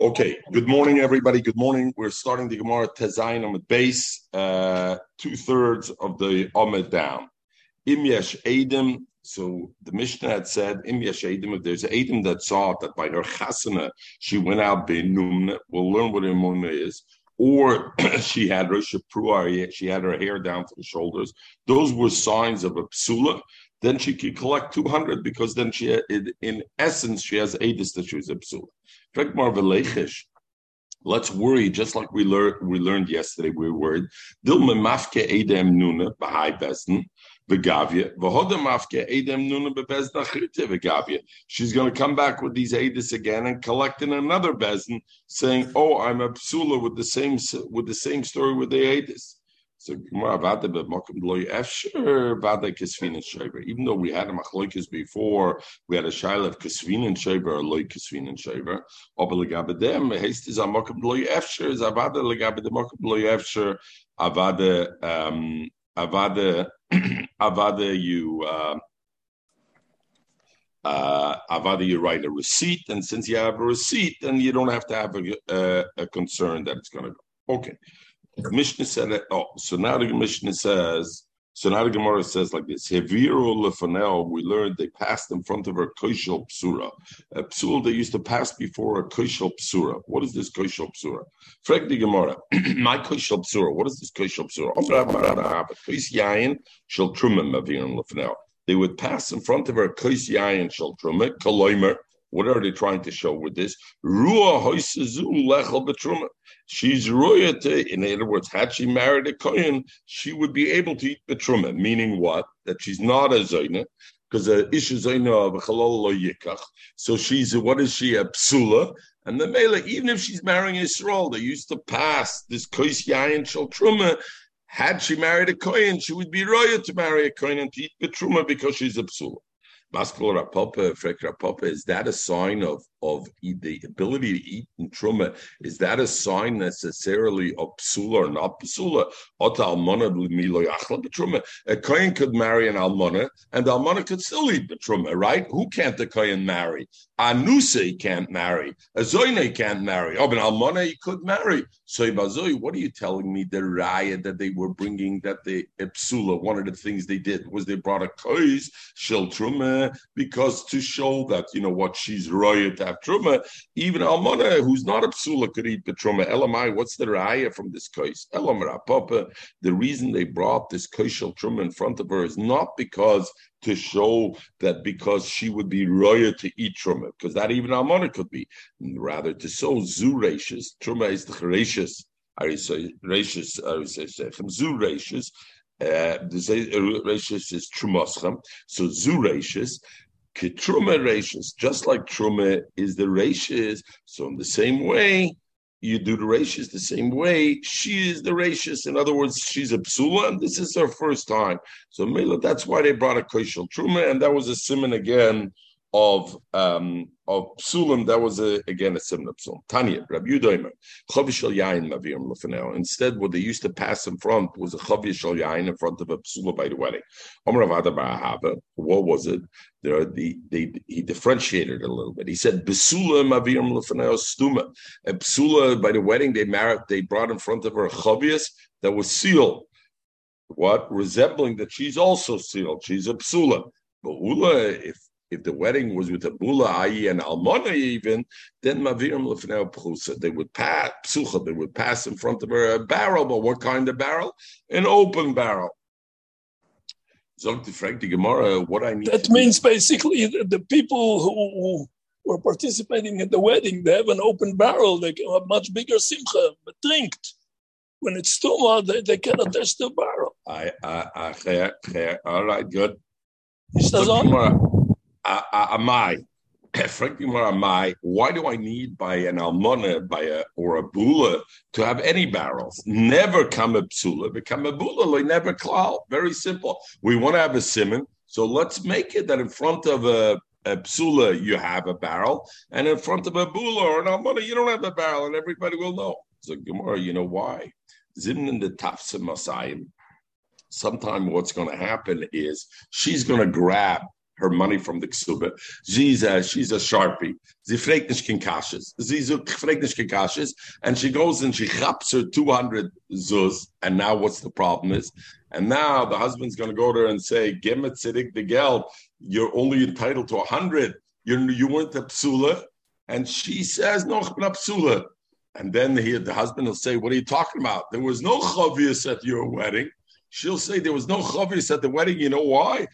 Okay, good morning, everybody. Good morning. We're starting the Gemara Tezayin on the base, uh, two thirds of the Ahmed down. Im yesh Edim. So the Mishnah had said, Im yesh Edim, if there's Edim that saw that by her chasana, she went out Benumna, we'll learn what Imuna is, or she had Rosh she had her hair down to the shoulders. Those were signs of a psula then she could collect 200 because then she, in essence, she has Adis that she was a psula. Let's worry, just like we learned we learned yesterday. We worried. Dilma mafke edem nuna b'hai besten v'gavya v'hoda mafke edem nuna b'bezna chirte. She's going to come back with these edis again and collect in another bezen, saying, "Oh, I'm a psula with the same with the same story with the edis." So. Even though we had a machloikis before, we had a shaila of Kisvin and Shaver or loy Kisvin and Shaver. Oba legabedem haste is a makom loy efsher is avada makom loy efsher avada um avada avada you. Uh, uh, Avada, you write a receipt, and since you have a receipt, then you don't have to have a, a, a concern that it's going to go. Okay. The Mishnah said, oh, so now the Mishnah says, so now the Gemara says like this: Heviru lefanel. We learned they passed in front of her koshel psura, a psul they used to pass before a koshel psura. What is this koshel psura? Frek the Gemara, my koshel psura. What is this koshel psura? They would pass in front of her kois yayin shel koloimer. What are they trying to show with this? She's royalty. In other words, had she married a kohen, she would be able to eat betruma. Meaning what? That she's not a zayna, because a isha zayna of chalal lo yikach. So she's a, what is she a psula? And the mele, even if she's marrying Israel, they used to pass this kois shel truma. Had she married a kohen, she would be royal to marry a kohen and to eat betruma because she's a psula. Maskul Rav Papa, Frek Rav Papa, is that a sign of, of the ability to eat in Truma? Is that a sign necessarily of Psula or not Psula? A Kohen could marry an Almana, and the Almana could still eat Betruma, right? Who can't the Kohen marry? Anusa can't marry. A Zoyne can't marry. Oh, but Almana he could marry. So what are you telling me? The raya that they were bringing, that the Psula, one of the things they did was they brought a Kois, Shel Truma, because to show that you know what she's royal have truma, even almana who's not a psula could eat the truma. Elamai, what's the raya from this case? Elamar papa. The reason they brought this koshel truma in front of her is not because to show that because she would be royal to eat truma, because that even almana could be. Rather to show zuracious truma is the cheracious. Rashis, Zu Rashis, uh, the ratius is trumoschem. So zu ratius, ketruma ratius, just like truma is the ratius. So in the same way, you do the ratius the same way. She is the ratius. In other words, she's a psula, and this is her first time. So Mela, that's why they brought a koshel truma, and that was a simon again of um, of psulim, that was a, again a simna psulim. Tanya, Rabbi Yudoimer, chavishal yain mavirim lefanel. Instead, what they used to pass in front was a chavishal yain in front of a psula by the wedding. Amar Avada Barahava, what was it? There, the, they, he differentiated a little bit. He said, "Besula mavirim lefanel stuma." A psula by the wedding, they married, they brought in front of her a that was sealed. What resembling that she's also sealed. She's a psula. But if if the wedding was with a bula ayi and almana even, then mavirim lefnei pchusa. They would pass psucha. They would pass in front of her a barrel. But what kind of barrel? An open barrel. Zog Frank the Gemara. What I need. That means do. basically the, the people who, were participating in the wedding they have an open barrel. They can have much bigger simcha, but drinked. When it's tuma, they, they cannot touch the barrel. I, I, I, all right, good. Is that on? amai. Frankly, more amai. Why do I need by an almona, by a or a bula to have any barrels? Never come a psula, become a bula, never klal. Very simple. We want to have a simon, so let's make it that in front of a a psula you have a barrel, and in front of a bula or an almana you don't have a barrel, and everybody will know. So Gemara, you know why? Zimnin the tafsim masayim. Sometime what's going to happen is she's going to grab her money from the ksuba. She's a, she's a sharpie. Sie fragt nicht kein Kasches. Sie fragt nicht kein Kasches. And she goes and she chaps her 200 zuz. And now what's the problem is? And now the husband's going to go to her and say, give me tzidik the geld. You're only entitled to 100. You're, you weren't a psula. And she says, no, I'm not psula. And then he, the husband will say, what are you talking about? There was no chavius at your wedding. She'll say there was no chavis at the wedding. You know why?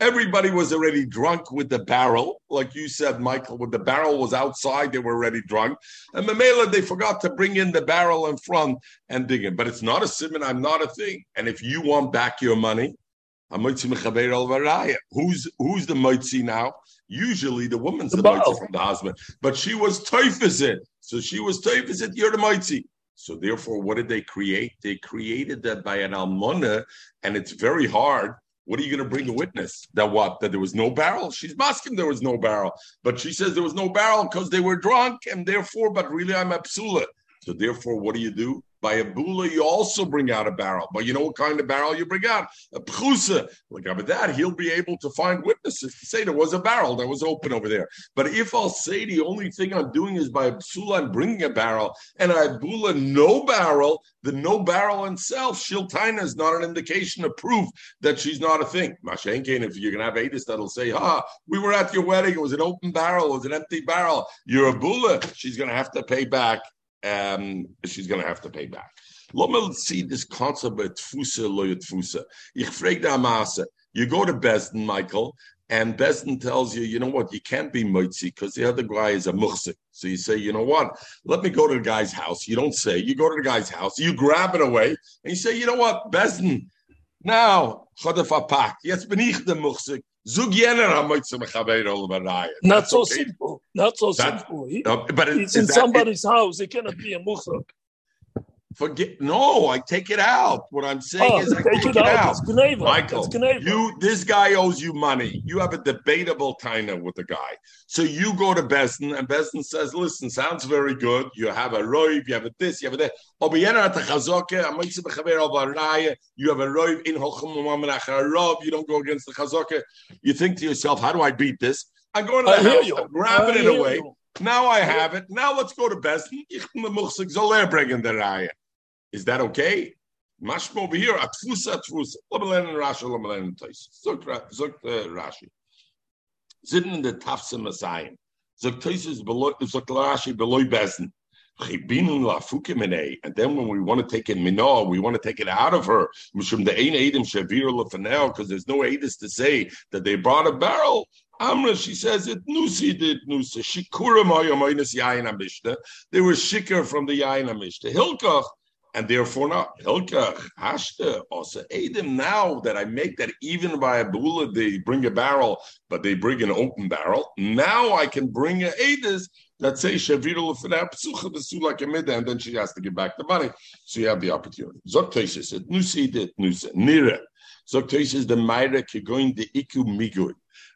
Everybody was already drunk with the barrel, like you said, Michael. When the barrel was outside, they were already drunk. And Mamela, they forgot to bring in the barrel in front and dig it. But it's not a simon. I'm not a thing. And if you want back your money, who's who's the mitzi now? Usually the woman's the, the mitzi from the husband, but she was teifizit. So she was teifizit. You're the mitzi. So therefore, what did they create? They created that by an almona, and it's very hard. What are you going to bring a witness? That what? That there was no barrel? She's masking there was no barrel, but she says there was no barrel because they were drunk, and therefore, but really I'm a psula. So therefore, what do you do? By a bula, you also bring out a barrel. But you know what kind of barrel you bring out? A pchusa. Like with that, he'll be able to find witnesses to say there was a barrel that was open over there. But if I'll say the only thing I'm doing is by a I'm bringing a barrel, and I bula no barrel, the no barrel itself, shiltaina is not an indication of proof that she's not a thing. Mashenkin, if you're to have Adis that'll say, ha, we were at your wedding, it was an open barrel, it was an empty barrel, you're a bula, she's to have to pay back um, she's going to have to pay back. Me see this concept of tfusa. You go to Besden, Michael, and Besden tells you, you know what, you can't be mitzi because the other guy is a muhsik. So you say, you know what, let me go to the guy's house. You don't say, you go to the guy's house, you grab it away, and you say, you know what, Besden, now, chodef yes, bin ich der muhsik. Not so simple. Not so simple. He, no, but it, it's in somebody's it, house. He cannot be a muchak. Forget no, I take it out. What I'm saying oh, is I take, take it, it out. out. Michael, you this guy owes you money. You have a debatable taina with the guy. So you go to Besden and Besden says, listen, sounds very good. You have a roiv, you have a this, you have a that. You have a roiv in you don't go against the chazaka. You think to yourself, how do I beat this? I go to the I house, I'm grabbing it away. You. Now I have it. Now let's go to Besden. Is that okay? Mashma over here, atfusa atfusa. Lamalen and Rashi, Lamalen and Tais. Zok uh, Rashi. Sitting in the Tafsa Masayim. Zok Tais is below, Zok Rashi below Bezen. And then when we want to take it minah, we want to take it out of her. Because there's no edis to say that they brought a barrel. Amra, she says it nusi did nusa. Shikura. They were shikar from the yain amishta. Hilkach and therefore not. Hilka, Hashta, also Adam. Now that I make that even by a bula, they bring a barrel, but they bring an open barrel. Now I can bring a Adis that say Shavirul Psucha and then she has to give back the money. So you have the opportunity. Zoktesis, it nusi dit nusa, nira. Zoktesis, the Myra Kigoin the Iku Migui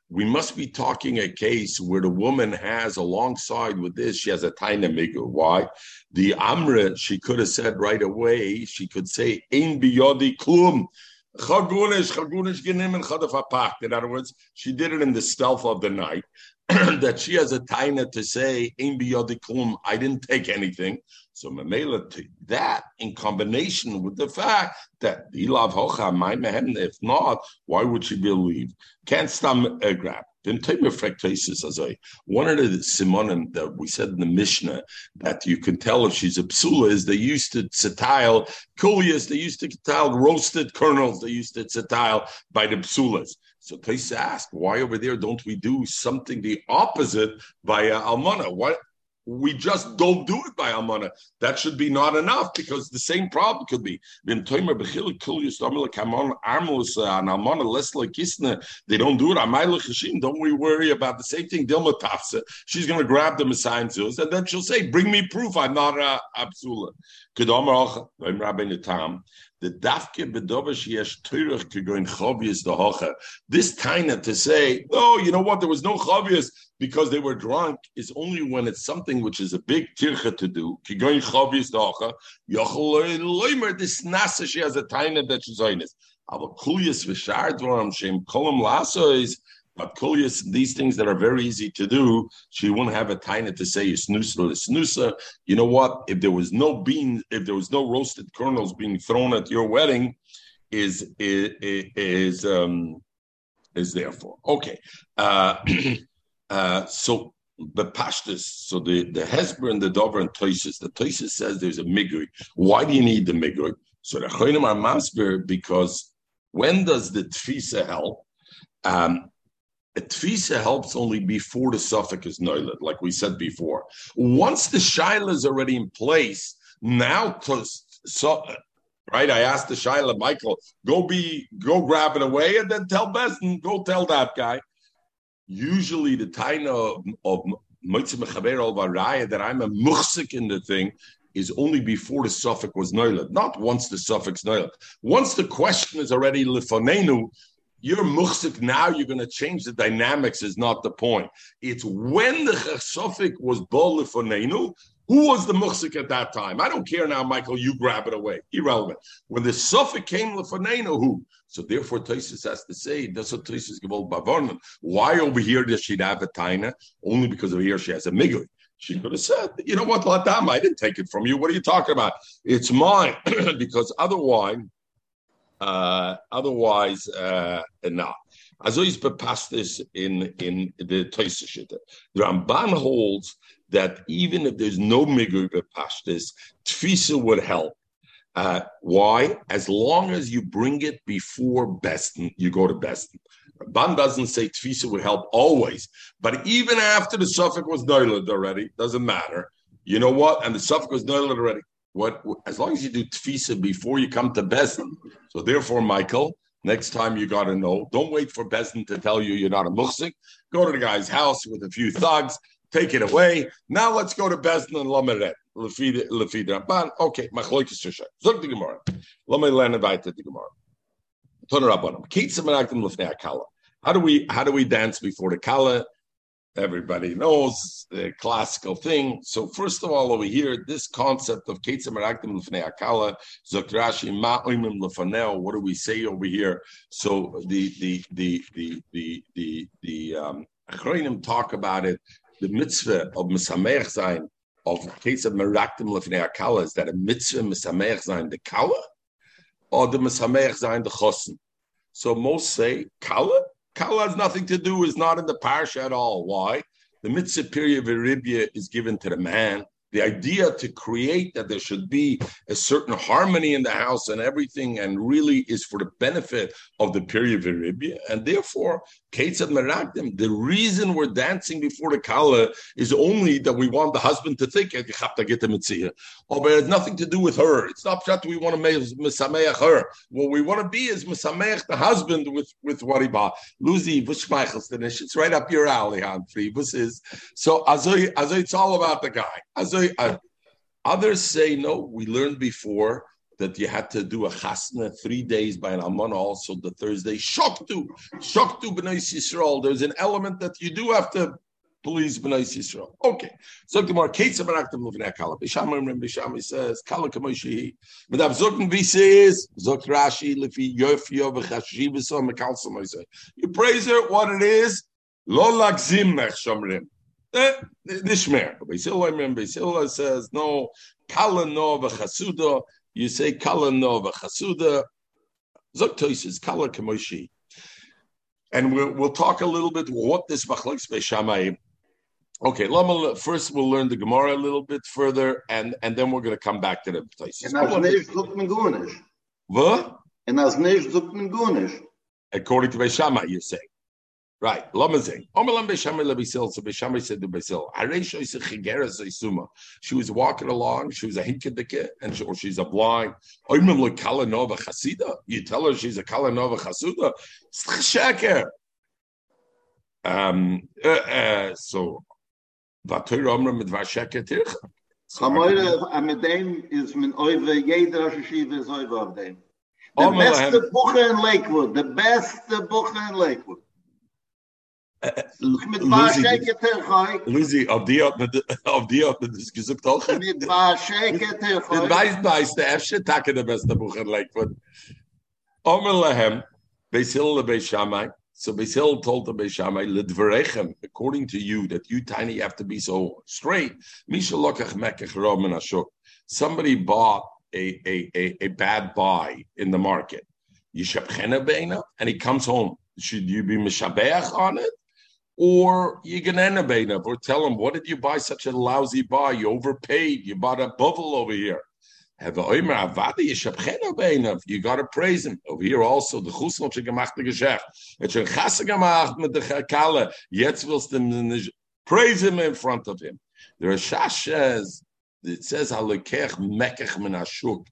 we must be talking a case where the woman has alongside with this, she has a tiny migu. Why? The Amra, she could have said right away, she could say, In biyodi klum. In other words, she did it in the stealth of the night. that she has a taina to say, In biyodi I didn't take anything. So Mamela that in combination with the fact that Ilav Hocha might if not, why would she believe? Can't stop a grab. Then take me as I one of the simonim that we said in the Mishnah that you can tell if she's a psula is they used to tzatile kulias, they used to tzatile roasted kernels, they used to tzatile by the psulas. So Taisa asked, why over there don't we do something the opposite by uh, Almana? Why we just don't do it by Amana. That should be not enough because the same problem could be. They don't do it. Don't we worry about the same thing? She's going to grab the Messiah and then she'll say, Bring me proof I'm not a Absula the dafke bedovish yesh teurich to go in chovius the hocha. This taina to say, oh, you know what, there was no chovius because they were drunk is only when it's something which is a big tircha to do. Kigoin chovius the hocha. Yochel loimer this nasa she has a taina that she's oinus. Aber kulius v'shardvam shem kolam lasois. But kulius, these things that are very easy to do, she won't have a taina to say snusa snusa. You know what? If there was no beans, if there was no roasted kernels being thrown at your wedding, is is is um is therefore okay. Uh, uh, so the pashtus, so the the Hesper and the Dover and Toises, the Toises says there's a migri. Why do you need the migri? So the Choinim are masber because when does the tfisa help? Um, tfisa helps only before the suffix is noiled, like we said before. Once the shaila is already in place, now to so right? I asked the shaila, Michael, go be go grab it away and then tell Besson, go tell that guy usually the taina of, of that I'm a muhsik in the thing is only before the suffix was noiled, not once the suffix noiled. Once the question is already lifonenu, you're now, you're going to change the dynamics is not the point. It's when the suffix was bol lifonenu, who was the muhsik at that time? I don't care now, Michael. You grab it away. Irrelevant. When the suffix came lefanena, who? So therefore, Tosis has to say that's what Tosis givol bavarnan. Why over here does she have a taina? Only because over here she has a migli. She could have said, you know what, Latam, I didn't take it from you. What are you talking about? It's mine. because otherwise, uh, otherwise, uh, not. Also is bepasst this in in the Toisishita. The Ramban holds that even if there's no migur bepashtis, tfisa would help. Uh, why? As long as you bring it before Beston, you go to Beston. Ban doesn't say tfisa would help always, but even after the suffix was noiled already, doesn't matter. You know what? And the suffix was noiled already. What? As long as you do tfisa before you come to Beston. So therefore, Michael, next time you got to know, don't wait for Beston to tell you you're not a muhsik. Go to the guy's house with a few thugs take it away. Now let's go to Bezdin and Rabban. Okay, Machloikis Shushay. Zog the Gemara. Learn about the Gemara. How do we how do we dance before the Kala? Everybody knows the classical thing. So first of all, over here, this concept of Keitza Menaktim Lefnei Akala, Zokrashi Ma Oimim Lefaneo. What do we say over here? So the the the the the the the um, Achroinim talk about it the mitzvah of misameach sein of case of meraktim lefnei akala is that a mitzvah misameach sein the kala or the misameach sein the chosen. So most say kala. Kala has nothing to do, is not in the parsha at all. Why? The mitzvah period of Arabia is given to the man the idea to create that there should be a certain harmony in the house and everything, and really is for the benefit of the period of Arabia. And therefore, The reason we're dancing before the Kala is only that we want the husband to think, oh, but it has nothing to do with her. It's not that we want to make Misameach her. What we want to be is Misameach the husband with, with bought. Luzi, it's right up your alley, Humphrey. is so Azoy, it's all about the guy. Azoy, uh, others say no. We learned before that you had to do a chasna three days by an almana, also the Thursday. Shoktu, shoktu b'nai Yisrael. There's an element that you do have to please b'nai Yisrael. Okay. So the more Kate Sabaraktam Luvnei Kala. Bisham Rim Bisham says Kala Kamoshi. But I've zoken vises zok Rashi lefi yofio v'chashiv mekal You praise her what it is. Lo lagzim mech shomrim. Eh, nishmer. Beisila, remember, Beisila says, no, Kala Nova Chasuda. You say Kala Nova Chasuda. Zoktois is Kala Kamoshi. And we'll, we'll talk a little bit what this Machlokes Beishamai. Okay, Lama, first we'll learn the Gemara a little bit further, and, and then we're going to come back to the places. What? And as Neish Zuckman Gunish. According to Beishamai, you say. Right. Lamazing. Omelam Beshamay Lebisil. So Beshamay said to Besil, Aresho is a Chigeres Isuma. She was walking along. She was a hinkadike, and she, or she's a blind. Oimim lo Kalanova Chasida. You tell her she's a Kalanova Chasuda. Sheker. Um. Uh, uh, so. Vatur Omra mit Vasheker Tircha. Chamoyre mit dem is min oive jeder Shiva is oive of dem. The best book in Lakewood. The best book in Lakewood. Lucy, auf die hat man, auf die hat man das gesagt auch. Mit Bascheke Den weiß, weiß, der erste Tag in der beste Buch in Lakewood. Omer Lahem, Beis Hillel Beis Shammai. So Beis Hillel told the Beis Shammai, Lidvarechem, according to you, that you tiny have to be so straight. Misha Lokach Mekech Roman Ashok. Somebody bought a, a, a, a bad buy in the market. Yishabchena Beina, and he comes home. Should you be Mishabeach on it? Or you can Beina, or tell him, what did you buy such a lousy buy? You overpaid. You bought a buffalo over here. You got to praise him. Over here also, the Chusel gemacht Geschäft. Er schon Chasse gemacht mit willst du praise him in front of him. The Rashash says, it says, Halekech mekech min ashuk.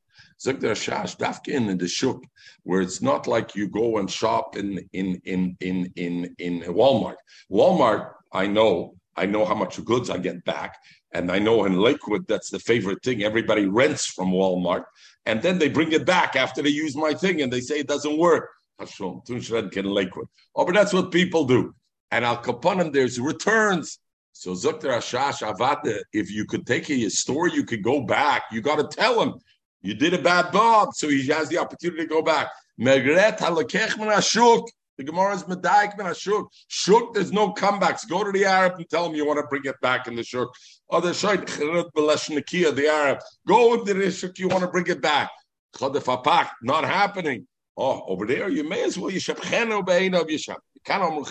Zog dafke in the shuk, where it's not like you go and shop in, in, in, in, in, in Walmart. Walmart, I know, I know how much goods I get back. And I know in Lakewood, that's the favorite thing. Everybody rents from Walmart. And then they bring it back after they use my thing and they say it doesn't work. Oh, but that's what people do. And Al Kapanim, there's returns. So Zukter Ashash Avata, if you could take a store, you could go back. You got to tell him you did a bad job, so he has the opportunity to go back. Megret ashuk. The Gemara is Medaik ben Ashuk. Shuk, there's no comebacks. Go to the Arab and tell him you want to bring it back in the Shuk. Or the Shait, the Arab. Go into the Shuk, you want to bring it back. Chodefapak, not happening. Oh, over there, you may as well Yishab Cheno Bein of Yishab. Kanam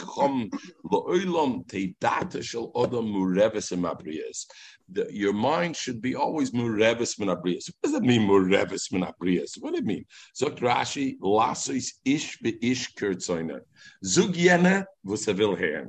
The, your mind should be always murevis minabrias. What does it mean murevis minabrias? What does it mean? Zok Rashi, lasis ish be ish kurtzoiner. Zug se will hören.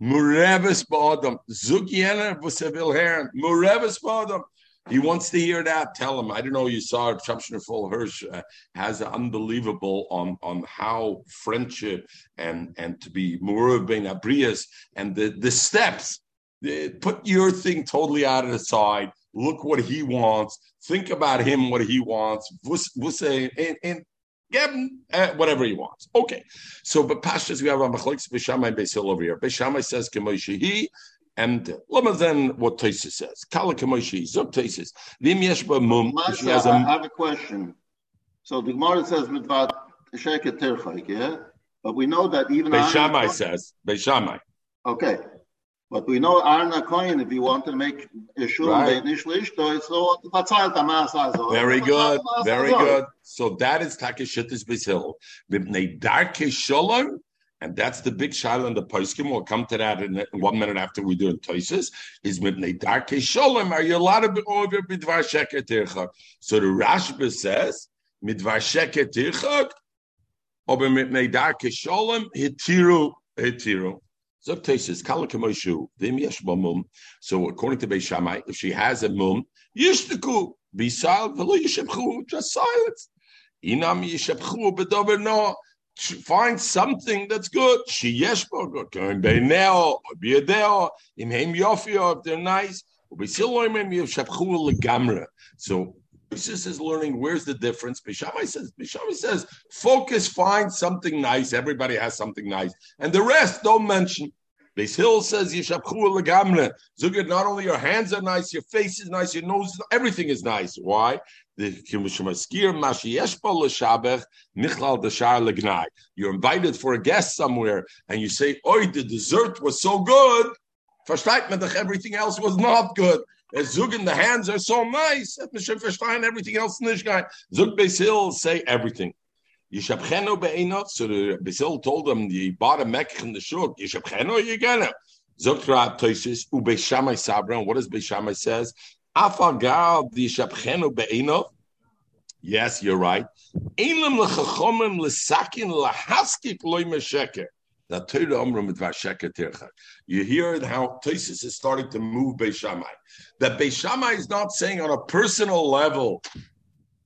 Murevis ba'adam. Zug se will hören. Murevis ba'adam. He wants to hear that. Tell him. I don't know. You saw Shamshner Full Hirsch uh, has an unbelievable on on how friendship and and to be Murav ben Abrias and the the steps put your thing totally out of the side. Look what he wants. Think about him, what he wants. We'll say, and, and get him uh, whatever he wants. Okay. So, but pastors, we have a Machlokes Beishamai Beisil over here. Beishamai says, Kemoishihi. And lama then what Taisa says. Kala Kemoishi, Zuk Taisis. Vim Yeshba Mum. I have a question. So the Gemara says, Mitvat Sheket Terchaik, yeah? But we know that even. Beishamai says, Beishamai. Okay. But we know Arna Coin, if you want to make a shul right. so Very good, very good. So that is Takeshittis Bizil. Bibnei Darke Shalom, and that's the big shadow in the poskim. We'll come to that in, one minute after we do in Toises. Is Mibnei Darke Shalom. Are you allowed to be over Midvar Sheker Tirchak? So the Rashba says, Midvar Sheker Tirchak, Mibnei Darke Shalom, Hitiru, Hitiru. So according to Beis Shammai, if she has a mum, yishtaku bisal v'lo yishapchu, just silence. Inam yishapchu b'dover no. Find something that's good. She yeshbo. Going beineo, biadeo, imheim yofio, if they're nice. So Isis is learning where's the difference. Bishamai says, Bishamai says, focus, find something nice. Everybody has something nice. And the rest don't mention. Beis Hill says, Yishabchu legamre. Zugad, not only your hands are nice, your face is nice, your nose, everything is nice. Why? You're invited for a guest somewhere, and you say, "Oi, the dessert was so good." Everything else was not good. Er zug the hands are so nice. Er everything else. Zug Beis Hill say everything. Yishabcheno be'enot. So the Basil told them, you bought a mekch in the shuk. Yishabcheno, you're gonna. Zokra Toisis, u Beishamai Sabra. What does Beishamai says? Afagal Yishabcheno be'enot. Yes, you're right. Eilim lechachomim lesakin lahaskik loy mesheker. You hear how Tosis is starting to move Beishamai. That Beishamai is not saying on a personal level,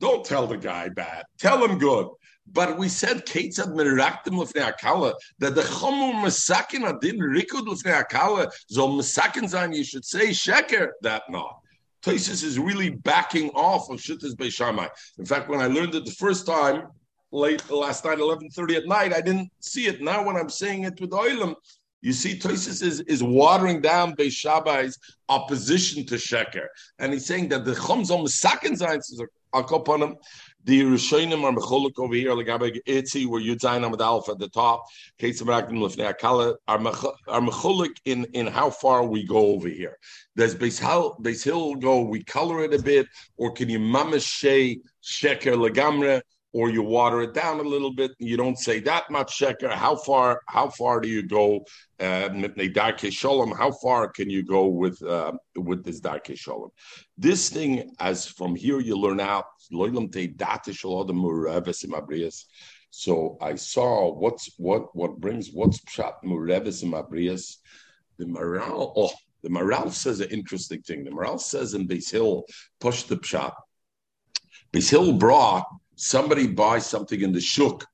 don't tell the guy bad, tell him good. But we said Ketzad Miraktim Lefnei Akala that the Chomu Masakin Adin Rikud Lefnei Akala Zol Masakin Zayin. You should say Sheker. That not. Tosis is really backing off of Shittas Beishamai. In fact, when I learned it the first time, late last night, 11.30 at night, I didn't see it. Now when I'm saying it with Oilam, you see, Tosis is, is watering down Beishamai's opposition to Sheker. And he's saying that the Chomzom Masakin Zayin, I'll upon him. The Rishonim are mecholik over here, like Itzi, where you Zayin Amad at the top. Ketzim Rakdim Lefnei Akala are mecholik in in how far we go over here. Does Beis Hill go? We color it a bit, or can you mamash sheker legamre? Or you water it down a little bit. You don't say that much sheker. How far? How far do you go? Uh, shalom. How far can you go with uh, with this darke shalom? This thing, as from here you learn out. So I saw what's what what brings what's pshat mureves abrias. The Maharal, oh, the Maharal says an interesting thing. The Maharal says in Beis Hill, push the pshat. Beis Hill brought somebody buys something in the shuk,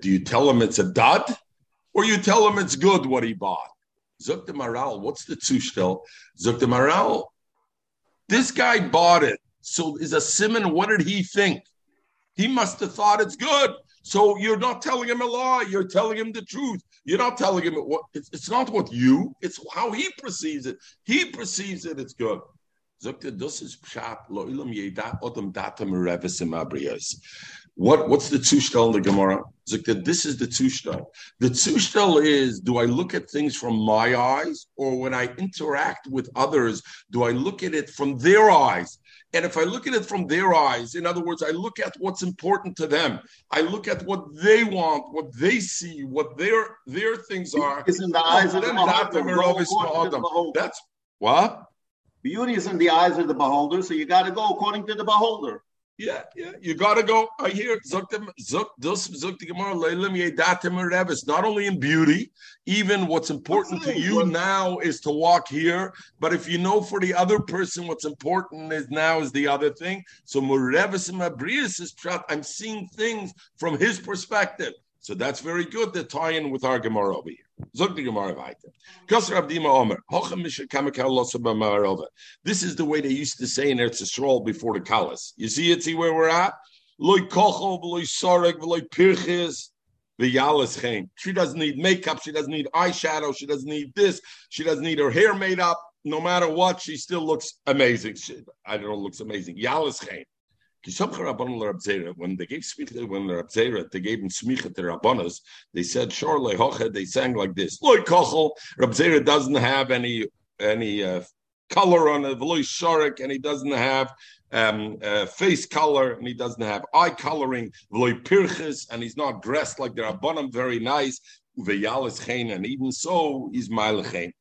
do you tell him it's a dud or you tell him it's good what he bought? Zuk the Maharal, what's the tushtel? Zuk the Maharal, this guy bought it. So is a simon, what did he think? He must have thought it's good. So you're not telling him a lie. You're telling him the truth. You're not telling him what it's, it's not what you, it's how he perceives it. He perceives it, it's good. Sagt er, das ist Pshat, yeda odem data mereves im abrios. What, what's the Zustand in the Gemara? Sagt er, this is the Zustand. The Zustand is, do I look at things from my eyes, or when I interact with others, do I look at it from their eyes? And if I look at it from their eyes, in other words, I look at what's important to them. I look at what they want, what they see, what their their things are. It's in the eyes of the That's what? Beauty is in the eyes of the beholder, so you got to go according to the beholder. Yeah, yeah, you got to go. I hear zuk zuk zuk the gemara leilim yedatim er Not only in beauty, even what's important to you now is to walk here. But if you know for the other person what's important is now is the other thing. So mureves and is. I'm seeing things from his perspective. So that's very good. The tie in with our gemara over here. Zog the Gemara weiter. Abdima Omer. Hochem Kamakal. This is the way they used to say in Eretz Yisrael before the Kalas. You see it, see where we're at? Loy Kochel, Loy Sorek, Loy Pirches. She doesn't need makeup. She doesn't need eyeshadow. She doesn't need this. She doesn't need her hair made up. No matter what, she still looks amazing. She, I don't know, looks amazing. Yalis when they gave smicha, when Rabzera, they gave him smicha to Rabbanas, they said, sure, lehoche, they sang like this. Loy kochel, Rabzera doesn't have any any uh, color on it, Veloy sharek, and he doesn't have um, uh, face color, and he doesn't have eye coloring, Veloy pirches, and he's not dressed like the Rabbanim, very nice. And even so, he's Mailechain.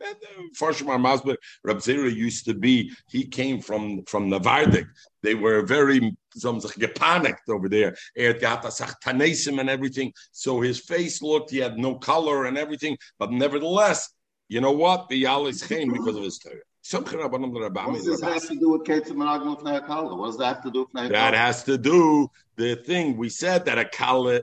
Farshimar Masber, Rabzera used to be, he came from from Navardik. They were very some panicked over there. Er and everything. So his face looked, he had no color and everything. But nevertheless, you know what? Biyalis came because of his Torah. What does this have to do with Ketzim and What does that have to do with That has to do the thing we said that a kala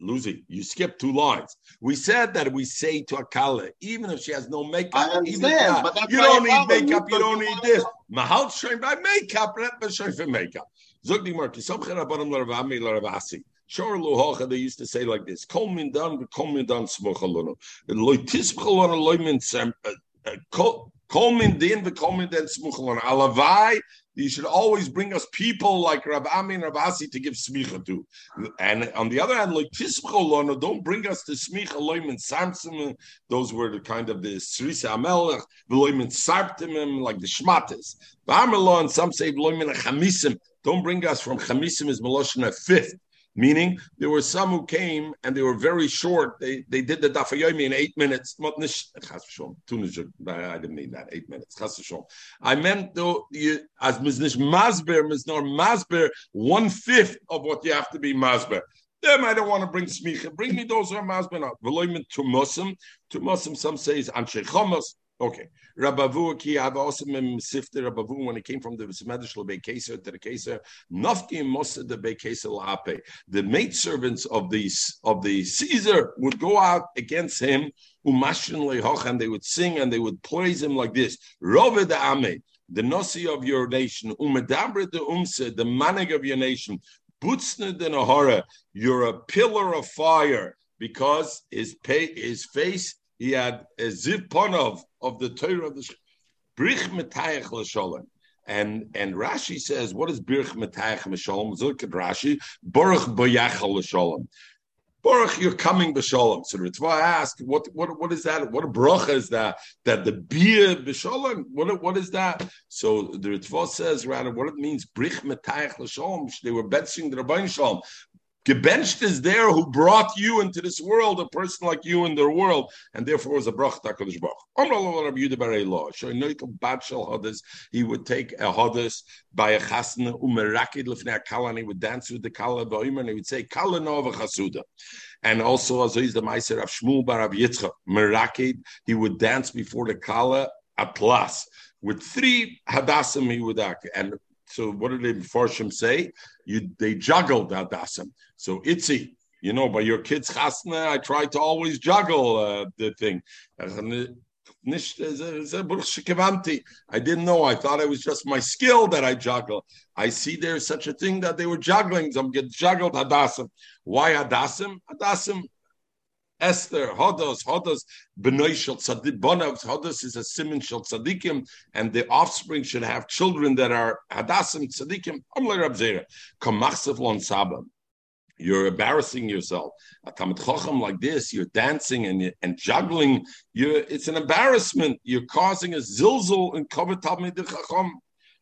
Lucy, you skipped two lines. We said that we say to a kala, even if she has no makeup, I understand, but you don't need makeup, you don't need this. Mahal showing by makeup, let me show for makeup. Zogdi Marki, Somcher Abanam Laravami Laravasi. Shor Luhocha, they used to say like this: Kol min dan, kol min dan smochalono. Loitis bchalono loimin sem. Uh, uh, kol min din, kol min dan smochalono. Alavai you should always bring us people like Rav Ami and Rav Asi to give smicha to. And on the other hand, like Tisbcholona, don't bring us to smicha loim and samsim. Those were the kind of the Srisa Amelech, loim and sarptimim, like the shmatas. V'amelon, some say loim and chamisim. Don't bring us from chamisim is meloshna fifth. Meaning, there were some who came and they were very short. They they did the dafayomi in eight minutes. I didn't mean that eight minutes. I meant though as miznish masber miznor masber one fifth of what you have to be masber. Them I don't want to bring smicha. Bring me those who are masber. Veloyment to Muslim. To Muslim, some say is anshe chomas. Okay. Rabavu ki avasim sifter Rabavu when he came from the Semedish Keser to the Keser, Nafki Mosa the Keser Lape. The maidservants of the of the Caesar would go out against him, Umashin Lehoch, and they would sing and they would praise him like this. Rove the Ame, the Nosi of your nation, Umedabre the Umse, the manig of your nation, Butzne the Nahara, you're a pillar of fire because his pay, his face he had a ziv ponov of the Torah of the Brich metayach l'sholem. And and Rashi says, what is birch metayach mishalom? Look at Rashi, baruch boyachal shalom. Baruch, you're coming b'shalom. So the Ritva asked, what, what, what is that? What a bracha is that? That the beer b'shalom? What, what is that? So the Ritva says, rather, what it means, brich metayach l'shalom. They were benching the Rabban Shalom. Gebenched is there who brought you into this world, a person like you in their world, and therefore was a brach takadosh brach. He would take a hodes by a chasna umerakid lefnei kala, and he would dance with the kala and he would say kala nova chasuda. And also, as is the Meiser of Shmuel Bar Yitzchak, Merakid, he would dance before the kala Atlas with three hadassim he would act. And so what did the Farshim say? You they juggled Hadasim. So Itzi, you know, by your kids' chasna, I try to always juggle uh, the thing. I didn't know. I thought it was just my skill that I juggle. I see there's such a thing that they were juggling. Some get juggled Hadasim. Why Hadasim? Hadasim Esther, Hodos, Hodos, Benoy Shel Tzadik, Bonav, Hodos is a simon Shel Tzadikim, and the offspring should have children that are Hadasim Tzadikim, Amle Rab Zera, Kamachsev Lon Saba. You're embarrassing yourself. A Talmud Chacham like this, you're dancing and and juggling. You're, it's an embarrassment. You're causing a zilzul in Kavod Talmud Chacham.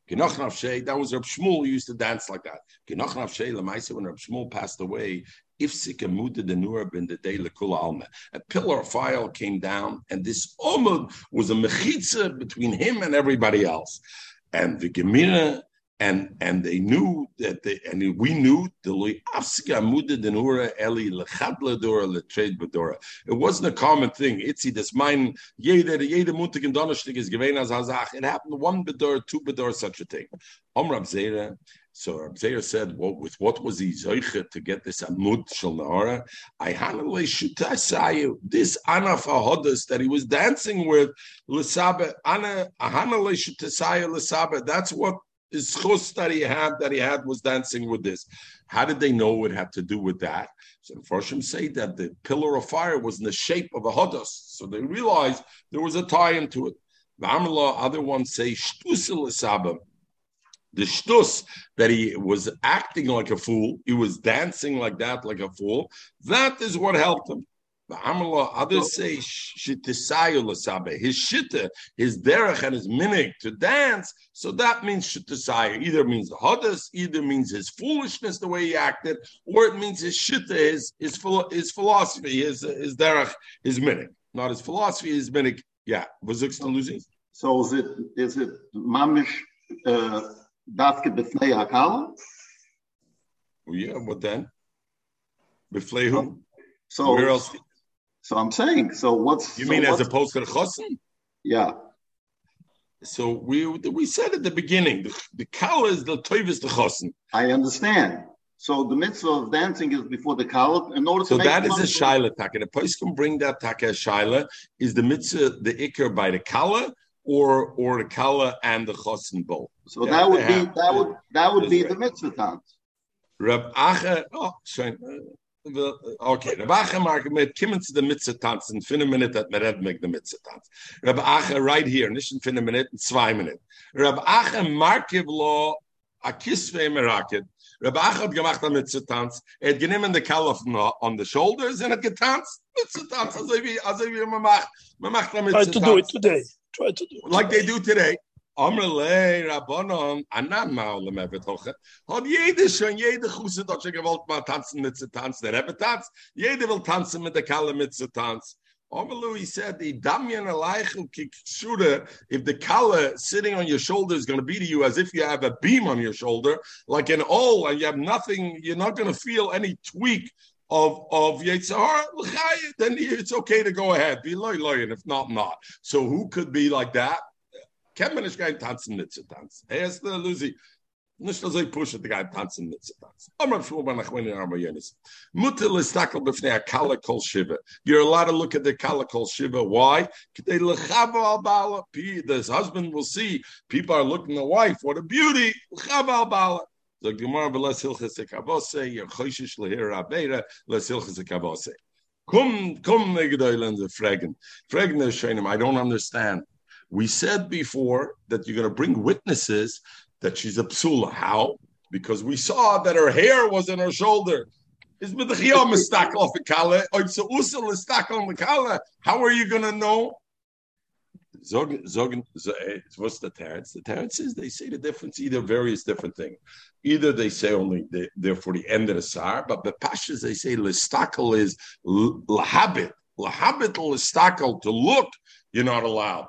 That was Rab Shmuel who used to dance like that. When Rab Shmuel passed away, Ifsik Amuda Denura ben the day Alma. A pillar of fire came down, and this Omud was a mechitza between him and everybody else. And the Gemara and and they knew that they and we knew the Afsika Amuda Denura Eli Lechadla Letrade Bedora. It wasn't a common thing. Itzi this mine jeder jeder Montag in Donnerstag is gewesen as Hazach. It happened one bedor, two bedor, such a thing. Omrab Zera so Rabzeir said, with what was he zoiche to get this amud shel nahara? I hanale shutasayu this anaf ahodas that he was dancing with l'sabe ana hanale shutasayu l'sabe. That's what his chus that he had that he had was dancing with this. How did they know it had to do with that? So the Farshim say that the pillar of fire was in the shape of a hodas, so they realized there was a tie into it. The other ones say shtusil the shtus that he was acting like a fool, he was dancing like that, like a fool. That is what helped him. The Amala, others say shitisayu. His shita, his derech, and his minig to dance. So that means shitisayu. Either means the hodas, either means his foolishness, the way he acted, or it means his shita, his his, his philosophy, his his derech, his minig. Not his philosophy, his minig. Yeah, was it still losing? So is it is it mamish? Uh, Dafke b'fnei hakala? Oh, yeah, what then? B'fnei who? So where else? So I'm saying, so what's you so mean as opposed to the chosin? Yeah. So we we said at the beginning the, the kala is the toivis the chosin. I understand. So the mitzvah of dancing is before the kala. In order so to that is a shaila taka. The place can bring that taka shaila. Is the mitzvah the ikr by the kala or or the kala and the chosin both? So yeah, that would be have, that would that would be right. the mitzvah. Rab Acha, oh, schön. Okay, Rab Acha mark mit kimmen zu der mitzvah tanz in 5 minute that mir red mit der mitzvah tanz. Rab Acha right here, nicht in 5 minute, in 2 minute. Rab Acha markiv lo a kisve meraket. Rabbi Acher hat gemacht am Mitzutanz. Er hat genommen den Kall auf on the shoulders und hat getanzt. Mitzutanz, also wie, also wie man macht. Man macht am Mitzutanz. Try to do it today. Try to do it. Like they do today. Amr lei rabonon anan maul me vetoche. Hab jede schon jede guse dat ze gewolt ma tanzen mit ze tanz der repetanz. Jede will tanzen mit der kalle mit ze tanz. Amalu, he said, the damyan kiksura, if the kala sitting on your shoulder is going to be to you as if you have a beam on your shoulder, like an all, and you have nothing, you're not going to feel any tweak of of Yetzirah, then it's okay to go ahead. Be loy loy, and if not, not. So who could be like that? nicht gehen tanzen tanzen. Erste, Lucy, man nach wenn aber. Mutter ist tackle befne a kala kol shiva. You're allowed to look at the kala kol shiva. Why? They lechava al. This husband will see people are looking at the wife. What a beauty. Lechava al bala. The Gemara v'les abeira. Les come, Negedoylen, the fragen. Fragen is I don't understand. We said before that you're going to bring witnesses that she's a psula. How? Because we saw that her hair was in her shoulder. Is with the off the kala, How are you going to know? Eh, what's the Terence? The Terence is they say the difference, either various different things. Either they say only they, they're for the end of the sar, but the pashas they say listakel is lahabit, lahabit listakel to look. You're not allowed.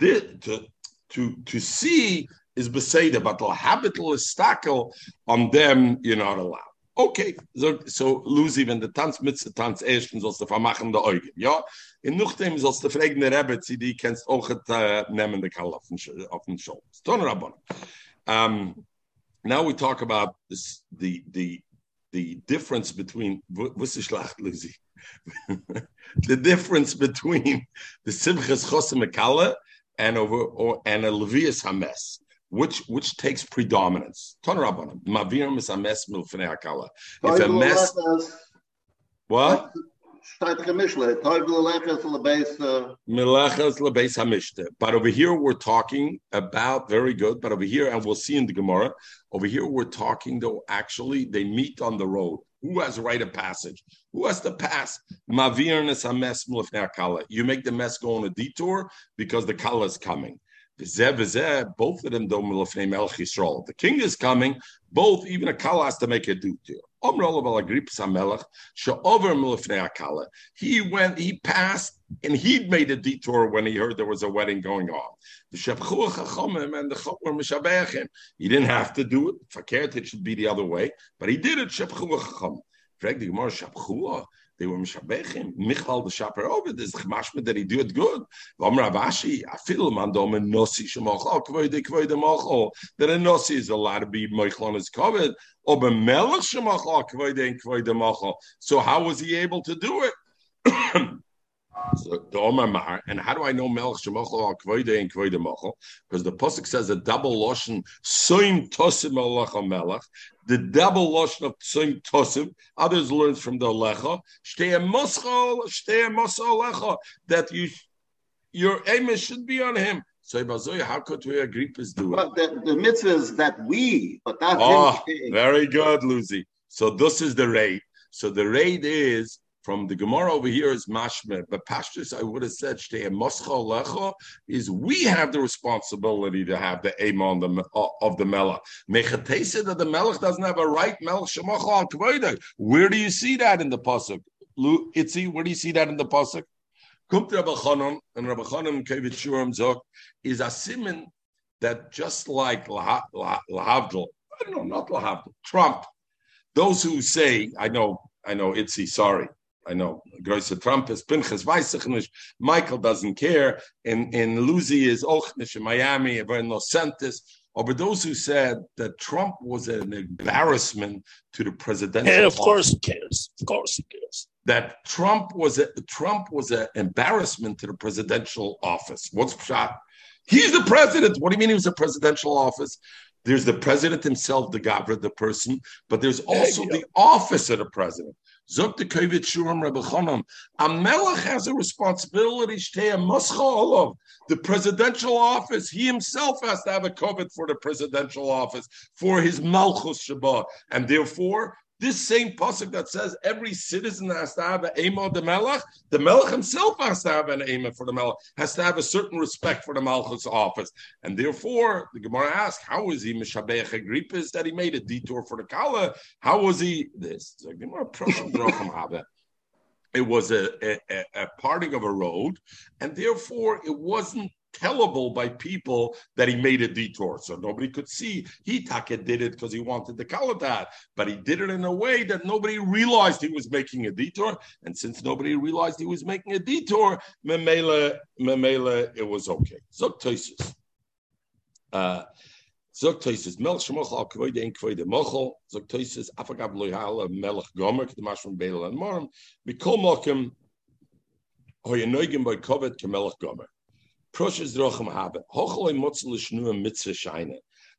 to to to see is beseder, but lahabit listakel on them you're not allowed. Okay, so, so Lucy, wenn der Tanz mit der Tanz ersten sollst du vermachen der Augen, ja? In Nuchtem sollst du fragen der Rebbe, sie die kennst auch äh, nehmen der Kall auf den, auf den. Um, now we talk about this, the, the, the difference between, was ist lacht, Lucy? the difference between the Simchas Chosim and over, or, and a Levias Hames which which takes predominance. If a mess, what? But over here we're talking about very good. But over here, and we'll see in the Gemara. Over here we're talking though. Actually, they meet on the road. Who has right of passage? Who has to pass? You make the mess go on a detour because the kala is coming. Both of them don't. The king is coming. Both, even a kala has to make a duty. He went, he passed, and he'd made a detour when he heard there was a wedding going on. He didn't have to do it. Fakert, it should be the other way, but he did it. They were mishabechim. Michal the shaper over this chmashma that he do it good. Vam Ravashi, I feel man dom a nosi shemochal kvoide kvoide mochal. That a nosi is allowed to be mochal on covered. Ober melech shemochal kvoide and kvoide mochal. So how was he able to do it? So the Omar Mar, and how do I know Melech Shemochel al Kvoide and Kvoide Mochel? Because the pasuk says a double lotion Soim Tosim Alecha Melech, the double lotion of Soim Tosim. Others learn from the Alecha Shtei Moschel Shtei Moschel Alecha that you your aim should be on him. So how could we agree to do it? But the, the mitzvah is that we, but not oh, very good, Lucy. So this is the raid. So the raid is from the Gemara over here is mashme, but Pashtus I would have said lecha is we have the responsibility to have the ema on the of the melech. Mechatesa that the melech doesn't have a right melech shemachal shemacha Where do you see that in the pasuk? Itzi, where do you see that in the pasuk? Kumt Rabbi Chanan and Rabbi Chanan Zok is a simon that just like Lahavdil, I don't know, not Trump. Those who say, I know, I know, Itzi, sorry. I know Groise Trump is Pinchas weiß Michael doesn't care. In in Lucy is Ochnish in Miami, in Los Santos. Or those who said that Trump was an embarrassment to the presidential. And of office. course he cares. Of course he cares. That Trump was a Trump was an embarrassment to the presidential office. What's shot? He's the president. What do you mean he was a presidential office? There's the president himself, the governor, the person, but there's also the office of the president. Zok the Kovit Shuram Rebbe Chanan. A melech has a responsibility, the presidential office. He himself has to have a covet for the presidential office, for his Malchus Shabbat. And therefore, this same pasuk that says every citizen has to have an ema the melech, the melech himself has to have an ema for the melech, has to have a certain respect for the malchus office, and therefore the Gemara asks, how was he mishabeach agrippas that he made a detour for the kala? How was he this? It was a, a, a parting of a road, and therefore it wasn't tellable by people that he made a detour. So nobody could see. He Taka did it because he wanted the Kaladat, but he did it in a way that nobody realized he was making a detour. And since nobody realized he was making a detour, Memela, Memela, it was okay. Zok Toisus. Uh, Zok Toisus, Melch Shemoch al Kvoide in Kvoide Mochel, Zok Toisus, Afagab Loyala, Melech Gomer, K'damashram Beil and Morim, Mikol Mokim, Hoyenoigim by Kovet, Kemelech Gomer. Proshes Rochem haben. Hochle Motzel Schnur Mitzvah.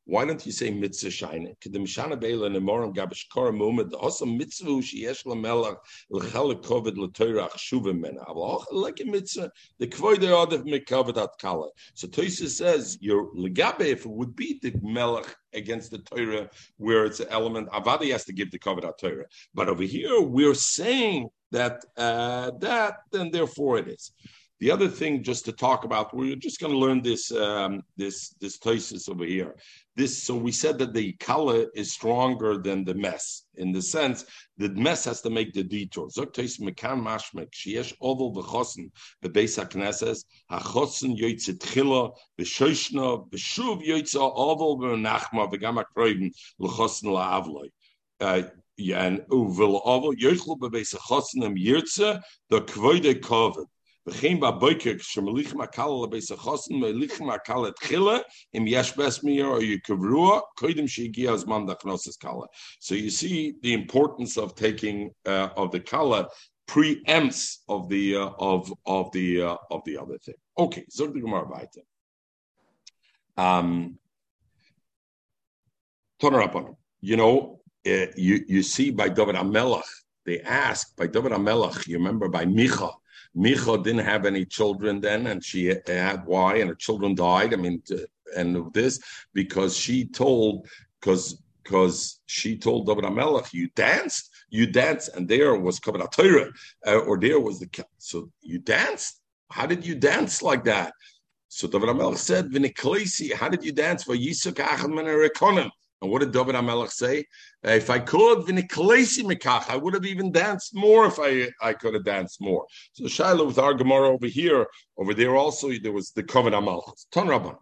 Why don't you say mitzvah shine? The mishana beila in the moram gabish kora moment. Also mitzvah sheyesh lamelach kovid l'toirach shuvim mena. Like a mitzvah, the kvoide odev mekavid at kala. So Toysa says your legabe if it would be the melech against the Torah where it's an element avadi has to give the covet at Torah. But over here we're saying that uh, that then therefore it is. The other thing, just to talk about, we're just going to learn this um, this this thesis over here. This so we said that the kala is stronger than the mess in the sense the mess has to make the detour. Zoktais mekan mashmek sheyesh oval v'chosen bebeis hakneses hachosen yoytze tchila v'shoshna v'shuv yoytze oval v'nachma v'gam akroiven l'chosen la'avloi. Uh, and uvel oval yoychlu bebeis hachosen am yirtze the kvoide kovet. Et chile im yesh bes mir or yikavrua koidim shegiya azman dachnosis kala. So you see the importance of taking uh, of the kala preempts of the uh, of of the uh, of the other thing. Okay, so the Gemara weiter. Um, you know, uh, you you see by David Amelach, they ask by David Amelach. You remember by Micha Micha didn't have any children then, and she had why, and her children died. I mean, and this because she told because because she told David Amelech, you danced, you danced, and there was Kabbalah Torah, uh, or there was the so you danced. How did you dance like that? So David Amelech said, "V'niklesi, how did you dance for Yisuk Achad Men and what did David Amelech say? If I could, I would have even danced more if I I could have danced more. So Shiloh with our Gemara over here, over there also there was the covenant Amalchus. Ton Rabban.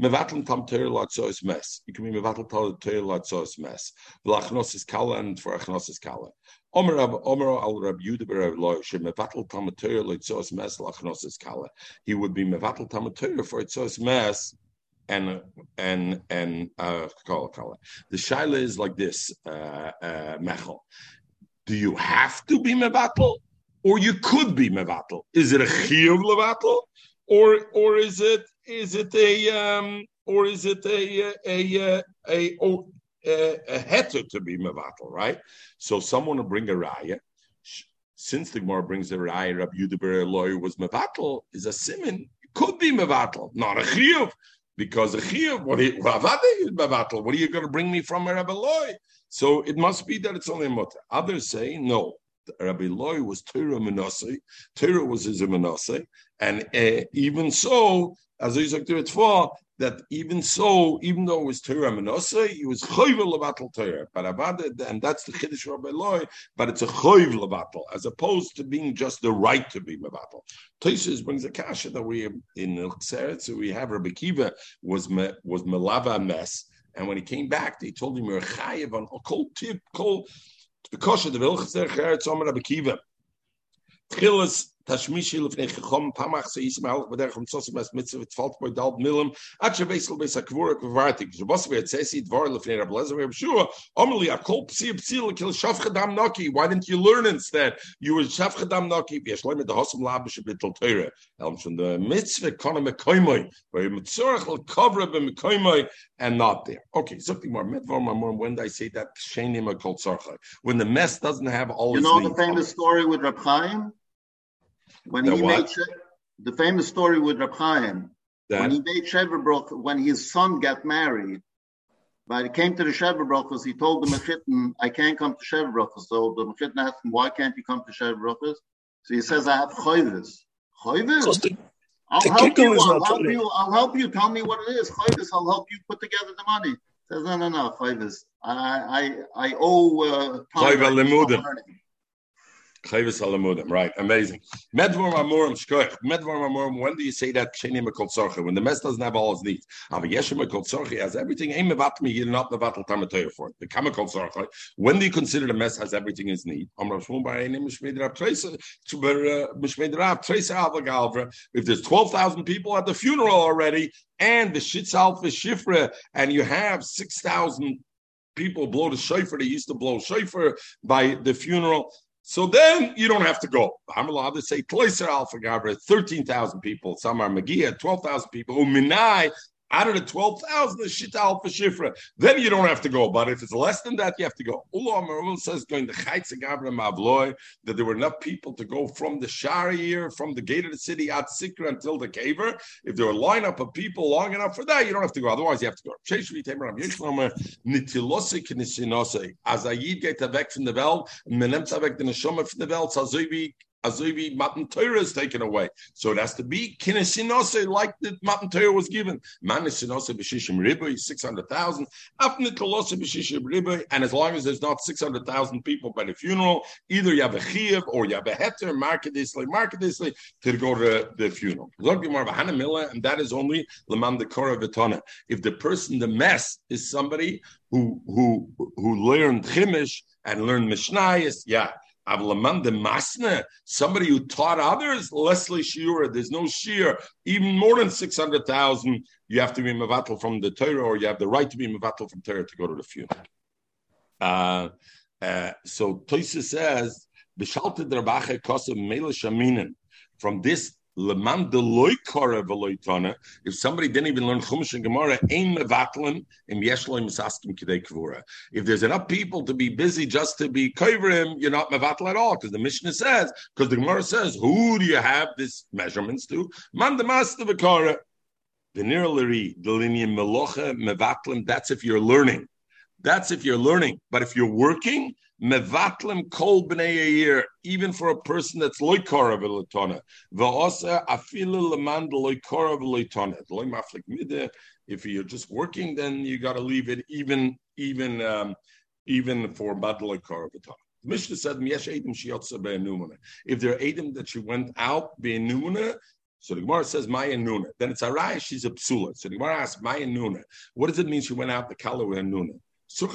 Mevatel tam teir latzois mes. You can be mevatel tal teir latzois mes. V'lachnosis kala and for achnosis kala. Omer Rab Omer al Rab Yudah ber Lo she mevatel tam teir latzois mes lachnosis kala. He would be mevatel tam teir for latzois mes and and and uh, color. The shaila is like this, uh, uh, Mechel. Do you have to be mevatel, or you could be mevatel? Is it a chiyuv levatel, or or is it is it a um, or is it a a a, a, a, a heter to be mevatel? Right. So someone will bring a raya. Since the Gemara brings a raya, Rabbi Yudaber lawyer was mevatel is a simon. Could be mevatel, not a chiyuv because a what, you, what are you going to bring me from a Rabbi Loi? So it must be that it's only a mutter. Others say no. Rabbi Loi was Torah Menasai. Torah was his Menasai. And uh, even so, as Isaac did it for, that even so, even though it was Torah Menasa, he was choyvel levatel Torah. But Avada, and that's the Chiddush Rabbi Loi, but it's a choyv levatel, as opposed to being just the right to be mevatel. Tosis brings a kasha that we in Xeret, so we have Rabbi Kiva was was melava mess, and when he came back, they told him you're chayiv on kol tip kol the kosher the vilchzer Xeret Somer Rabbi Kiva. Tchilas tashmishi lefnei chachom pamach so yisem halach b'derech mitzvah mes mitzvah tfalt by dal milim at sheveisel beis hakvura kvartik zubas v'yatzesi dvar lefnei Rab Lezer Rab Shua omeli akol psi psi lekil shafchadam naki. Why didn't you learn instead? You were shafchadam naki. V'yesh loim the hosam labish b'tol teire elm from the mitzvah kona mekoimoy where mitzorach l'kovra b'mekoimoy and not there. Okay something more when I say that shenim a kol when the mess doesn't have all you know the famous story with Rab Chaim when the he what? made the famous story with Reb Chaim, when he made Shever when his son got married, but he came to the Shever Brachos, he told the Mechitten, I can't come to Shever Brachos. So the Mechitten asked him, why can't you come to Shever Brachos? So he says, I have Choyvis. Choyvis? I'll help you. I'll help you. I'll help you. Tell me what it is. Choyvis, I'll help you put together the money. He says, no, no, no, Choyvis. I, I, I owe uh, time. Alamudim, right? Amazing. Medvar amorim shkoich. Medvar amorim. When do you say that shenim kol tzorcha? When the mess doesn't have all its needs. Ava yeshem kol tzorcha has everything. Aim mevatmi. You're not mevatel tamatoyer for it. The kol tzorcha. When do you consider the mess has everything its need? Amrav shmul ba'ayim mishmeid rab treisa uh, mishmeid rab treisa alva If there's twelve thousand people at the funeral already, and the shitz alpha shifra, and you have six thousand people blow the shofar. They used to blow shofar by the funeral. So then you don't have to go. I'm allowed to say Kloiser Alpha Gabra, 13,000 people. Some are Magia, 12,000 people. Out of the 12,000, the Shita Alpha Shifra. Then you don't have to go. But if it's less than that, you have to go. Ullah Marul says, going to Chaitz Gabra Mavloy, that there were enough people to go from the Shari from the gate of the city, at Sikra until the caver. If there were a lineup of people long enough for that, you don't have to go. Otherwise, you have to go. As Ayid der Welt, und man nimmt er weg den Neshama von der Welt, so wie Azuvi Matan Torah is taken away. So it has to be Kinesinose like the Matan Torah was given. Manisinose B'Shishim Riboy, 600,000. Afnikolose B'Shishim Riboy. And as long as there's not 600,000 people by the funeral, either you have a Chiev or you have a Heter, Markedisly, Markedisly, to go to the funeral. And that is only Laman the Korah. If the person, the mess, is somebody who who who learned Chimish and learned Mishnayis, yeah, Avlaman de Masna, somebody who taught others, Leslie Shiura, there's no shear, even more than 600,000, you have to be Mavatal from the Torah, or you have the right to be Mavatal from Torah to go to the funeral. Uh, uh, so Toisa says, from this If somebody didn't even learn Chumash and Gemara, ain mevatlim im yeshloim misaskim kidei kvura. If there's enough people to be busy just to be kovrim, you're not mevatel at all. Because the Mishnah says, because the Gemara says, who do you have this measurements to? Man the master v'kara. The melocha. That's if you're learning. That's if you're learning. But if you're working, mevatlem kol b'nei year, even for a person that's loikara v'lotona. V'osa afilu leman loikara v'lotona. Loy maflik mideh. If you're just working, then you got to leave it even, even, um, even for bad loikara v'lotona. The Mishnah said, If there are Adam that she went out, be'enumana, so the Gemara says Maya Nuna. Then it's Araya, she's a psula. So the Gemara asks Maya Nuna. What does it mean she went out the Kala with Nuna? She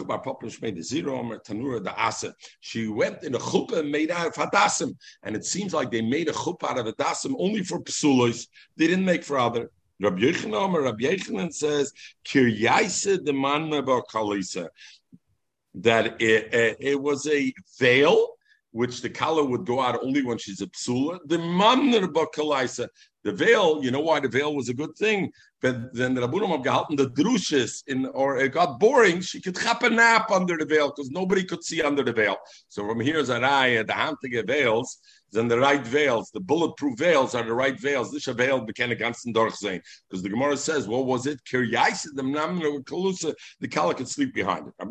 went in a chuppah and made out of hadassim, and it seems like they made a chuppah out of hadassim only for psulos. They didn't make for other. Rabbi Yechanan, Rabbi Yechanan says, "Kiryaisa the manna kalisa," that it, it, it was a veil which the kala would go out only when she's a psula. The manner bakalaisa, the veil, you know why the veil was a good thing? But then the Rabbunim have the drushes in, or it got boring, she could have a nap under the veil because nobody could see under the veil. So from here, Zaraya, the Hantige veils, then the right veils, the bulletproof veils are the right veils. This veil became a ganzen Dorchsein. Because the Gemara says, what was it? The kalusa the Kala could sleep behind it. The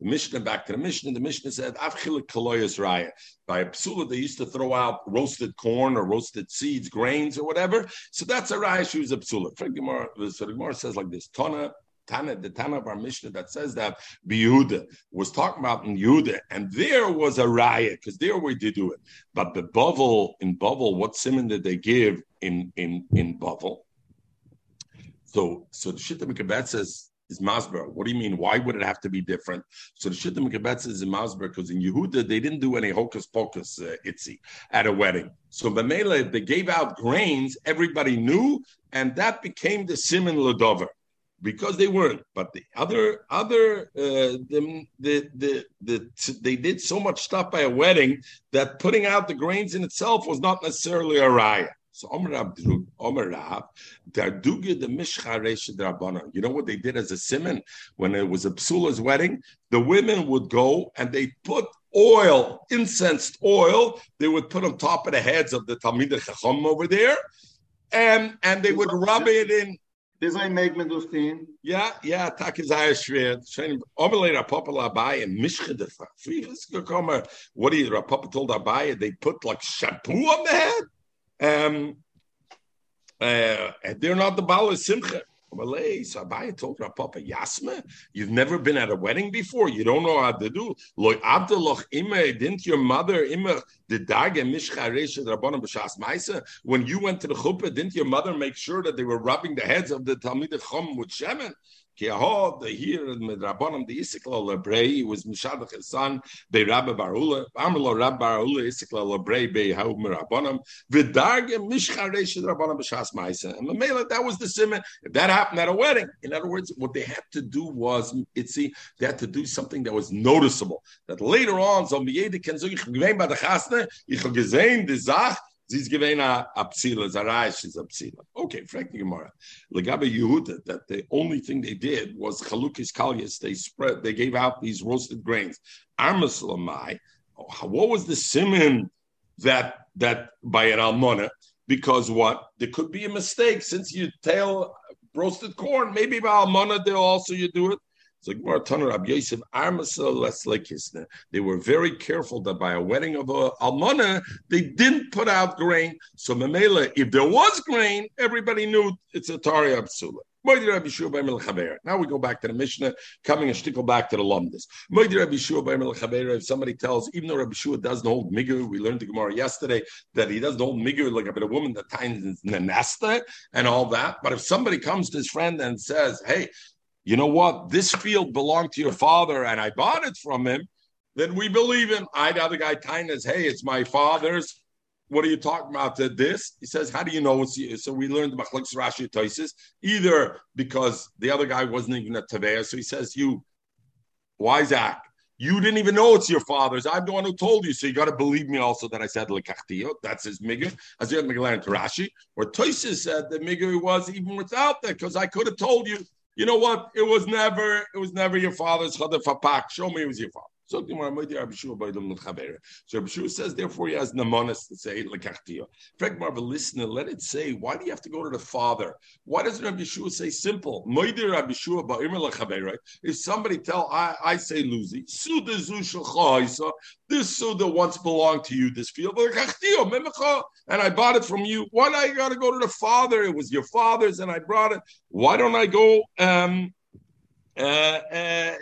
Mishnah, back to the Mishnah, the Mishnah said, Raya. By a psula, they used to throw out roasted corn or roasted seeds, grains or whatever. So that's a Raya, she was a psula. So the Gemara says like this, Tana, Tana, the Tana of our Mishnah that says that Yehuda was talking about in Yehuda, and there was a riot because there we did do it. But the Bavel in Bavel, what simon did they give in in in Bavel? So so the Shittim Mikabet says is Masber. What do you mean? Why would it have to be different? So the Mikabet says in Masber because in Yehuda they didn't do any hocus pocus uh, itzi at a wedding. So Bamela they gave out grains, everybody knew, and that became the simon ladover because they weren't. But the other other uh, the, the, the the they did so much stuff by a wedding that putting out the grains in itself was not necessarily a raya. So Omer Abdul Omer Rab, Darduga the Mishcharesh. You know what they did as a simon when it was a psula's wedding? The women would go and they put oil, incensed oil, they would put on top of the heads of the Talmid Chacham over there, and and they would rub it in This I make me dus tin. Ja, ja, tak is a schwer. Schein obelera popula by and mishche de frieges gekommen. What you papa told dabei they put like shampoo on the head. Um uh they're not the ball simcha. You've never been at a wedding before. You don't know how to do. Didn't your mother? When you went to the chuppah, didn't your mother make sure that they were rubbing the heads of the Talmid Chum with shemen? The here mit Rabbanim the Isikla Lebrei was Mishadach his son Be Rabba Barula Amrlo Rabba Barula Isikla Lebrei Be Haum Rabbanim V'darge Mishcharesh Rabbanim B'Shas Ma'isa and Mamela that was the simon. If that happened at a wedding in other words what they had to do was it see they had to do something that was noticeable. That later on so Biyede Ken Zog Ich Bei Der Die Zach He's giving a Apsila, Zarash is Apsila. Okay, frankly, Gemara. Legabe Yehuda, that the only thing they did was Chalukis Kalyas. They spread, they gave out these roasted grains. Armaslamai, oh, what was the simon that that by an almona? Because what? There could be a mistake since you tell roasted corn. Maybe by almona, they also you do it. They were very careful that by a wedding of a almana, they didn't put out grain. So Mamela, if there was grain, everybody knew it's a Tari Absula. Now we go back to the Mishnah, coming a shtickle back to the Lumdis. If somebody tells, even though Rabbi Shua doesn't hold Migur, we learned the Gemara yesterday that he doesn't hold Migur like a bit of woman that ties Nanasta and all that. But if somebody comes to his friend and says, Hey, you know what? This field belonged to your father and I bought it from him, then we believe him. I the other guy kindness, hey, it's my father's. What are you talking about? This? He says, how do you know it's you? So we learned the Machlekes Rashi Toises, either because the other guy wasn't even a Taveh, so he says, you, why Zach? You didn't even know it's your father's. I'm the one who told you, so you got to believe me also that I said lekachtiyo. That's his migger. As you to Rashi, or Toises said the migger was even without that because I could have told you you know what? It was never, it was never your father's chadafapak. Show me it was your father. So Rabbi Shua says, therefore he has namanas to say lekachtiya. Frank Marva, listener, let it say. Why do you have to go to the father? Why doesn't Rabbi Shua say simple? If somebody tell I, I say luzi, this suda once belonged to you. This field, and I bought it from you. Why do I got to go to the father? It was your father's, and I brought it. Why don't I go? Um, uh, uh,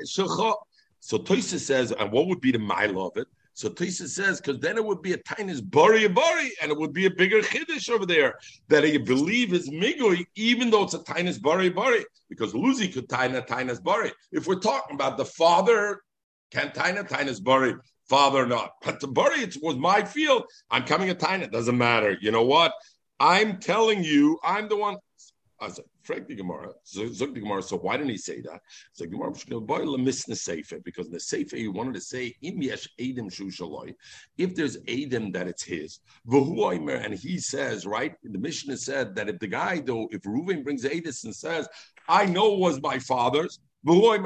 so Toysa says, and what would be the mile of it? So Toysa says, because then it would be a tiny bari bari, and it would be a bigger chiddush over there that you believe is migui, even though it's a tiny bari bari, because Luzi could taina tainas bari. If we're talking about the father, can taina tainas bari, father not, but the bari it was my field. I'm coming a taina, doesn't matter. You know what? I'm telling you, I'm the one. I said, The Gemara, the Gemara. So why didn't he say that? So Gemara because the Sefer he wanted to say im yesh edim If there's edim that it's his, and he says right. The Mishnah said that if the guy though, if Reuven brings edis and says, I know was my father's. Even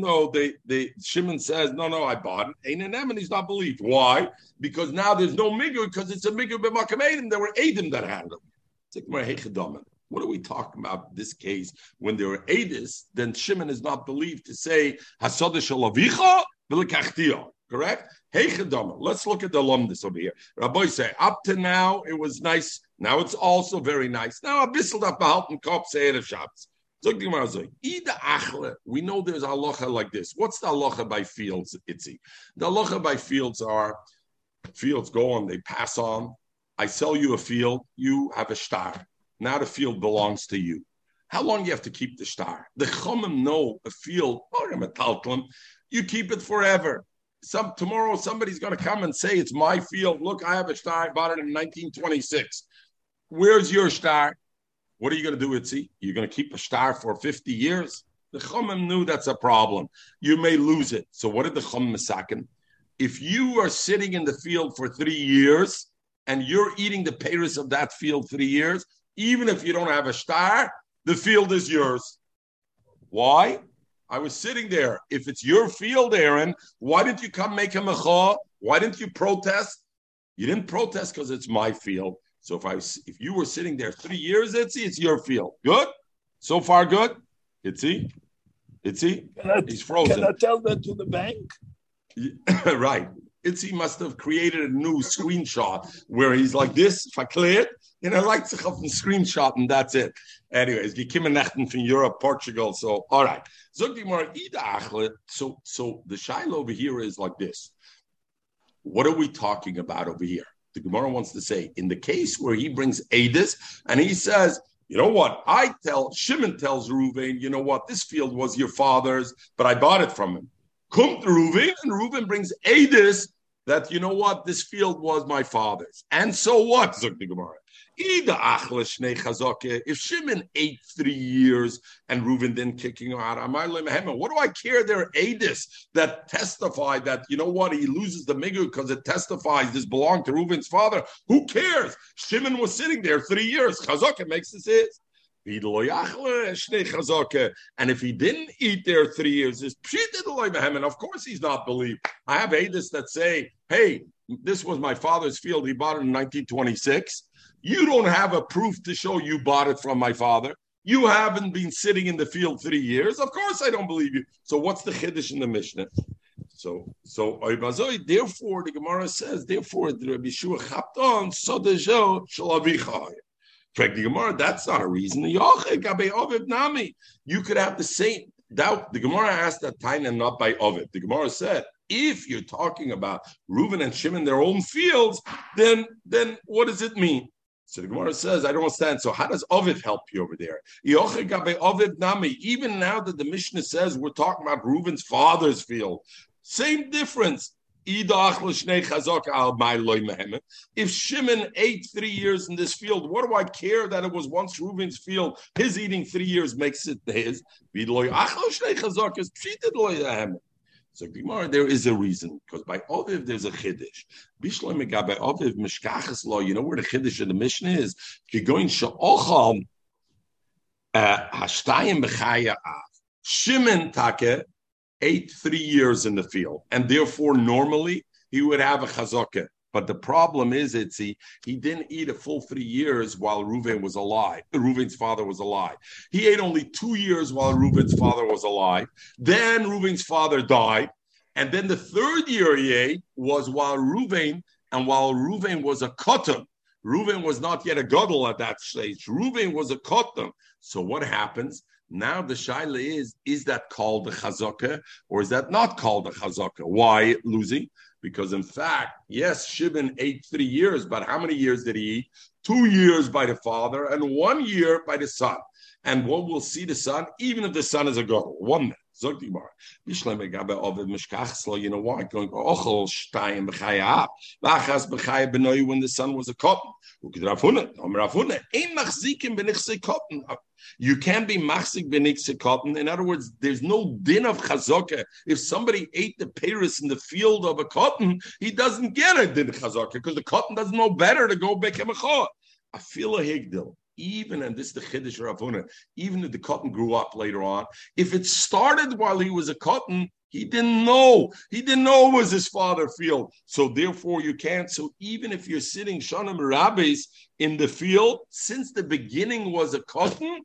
though the, they Shimon says, no, no, I bought it. and he's not believed. Why? Because now there's no migur, because it's a migur b'makam edim. There were edim that had them. What are we talking about in this case? When there are Adis, then Shimon is not believed to say Hasodesh Alavicha Correct? Hey Let's look at the alumnus over here. Rabbi say up to now it was nice. Now it's also very nice. Now a bissel da behalten Kopf say of shops. We know there's halacha like this. What's the halacha by fields, Itzi? The halacha by fields are fields go on, they pass on. I sell you a field, you have a star. Now the field belongs to you. How long you have to keep the star? The chumim know a field, oh, you keep it forever. Some tomorrow somebody's going to come and say it's my field. Look, I have a star. I bought it in 1926. Where's your star? What are you going to do, Itzi? You're going to keep a star for 50 years? The chumim knew that's a problem. You may lose it. So what did the chumim misakin? If you are sitting in the field for three years and you're eating the payers of that field three years, even if you don't have a star, the field is yours. Why? I was sitting there. If it's your field, Aaron, why didn't you come make him a mecha? Why didn't you protest? You didn't protest because it's my field. So if I if you were sitting there three years, Itzy, it's your field. Good? So far, good? Itzy? Itzy? He's frozen. Can I tell that to the bank? right. Itzy must have created a new screenshot where he's like this, if I clear it, you know, like to have a screenshot and that's it. Anyways, gekommen Nachten from Europe, Portugal. So, all right. So, so, so the Shiloh over here is like this. What are we talking about over here? The Gemara wants to say, in the case where he brings Adis and he says, you know what? I tell Shimon tells Reuven, you know what? This field was your father's, but I bought it from him. Come to Reuven, and Reuven brings Adis that you know what this field was my father's, and so what? Zuk the. If Shimon ate three years and Reuven didn't kicking him out, what do I care? There Adis that testify that you know what he loses the migu because it testifies this belonged to Reuven's father. Who cares? Shimon was sitting there three years. Chazaka makes this his. And if he didn't eat there three years, of course he's not believed. I have Adis that say, hey, this was my father's field. He bought it in 1926. You don't have a proof to show you bought it from my father. You haven't been sitting in the field three years. Of course, I don't believe you. So, what's the chiddush in the Mishnah? So, so therefore, the Gemara says, therefore, the Rabbi Shua chapton sodejo shalavichai. The Gemara. That's not a reason. You could have the same doubt. The Gemara asked that and not by Ovid. The Gemara said if you're talking about Reuven and Shimon, their own fields, then then what does it mean? So the Gemara says, I don't understand. So how does Ovid help you over there? Even now that the Mishnah says we're talking about Reuven's father's field, same difference. If Shimon ate three years in this field, what do I care that it was once Reuven's field? His eating three years makes it his. So Gemara, there is a reason because by Oviv there's a chiddush. Bishloi megabe Oviv mishkachas law. You know where the chiddush in the mission is? Going she'ochal uh, hashtayim b'chaya. Shimon take ate three years in the field, and therefore normally he would have a chazakah. But the problem is, it's he, he didn't eat a full three years while Reuven was alive. Reuven's father was alive. He ate only two years while Reuven's father was alive. Then Reuven's father died. And then the third year he ate was while Reuven, and while Reuven was a cotton. Reuven was not yet a gadol at that stage. Reuven was a cotton. So what happens? Now the shaila is: Is that called a chazaka, or is that not called a chazaka? Why losing? Because in fact, yes, Shimon ate three years, but how many years did he eat? Two years by the father and one year by the son. And one will see the son, even if the son is a girl. One. Zog die Mar. Bishlem gabe of mishkachslo, you know why? Going ochel shtayim b'chaya. Vachas b'chaya benoy when the son was a cotton. Ukidrafuna, om rafuna. Ein machzikim b'nichse cotton. You can be machzik b'nichse cotton. In other words, there's no din of chazaka. If somebody ate the paris in the field of a cotton, he doesn't get a din chazaka because the cotton doesn't know better to go back him a chot. I feel a higdil even, and this is the Chiddush Ravuna, even if the cotton grew up later on, if it started while he was a cotton, he didn't know. He didn't know it was his father field. So therefore you can't. So even if you're sitting Shanim Rabbis in the field, since the beginning was a cotton,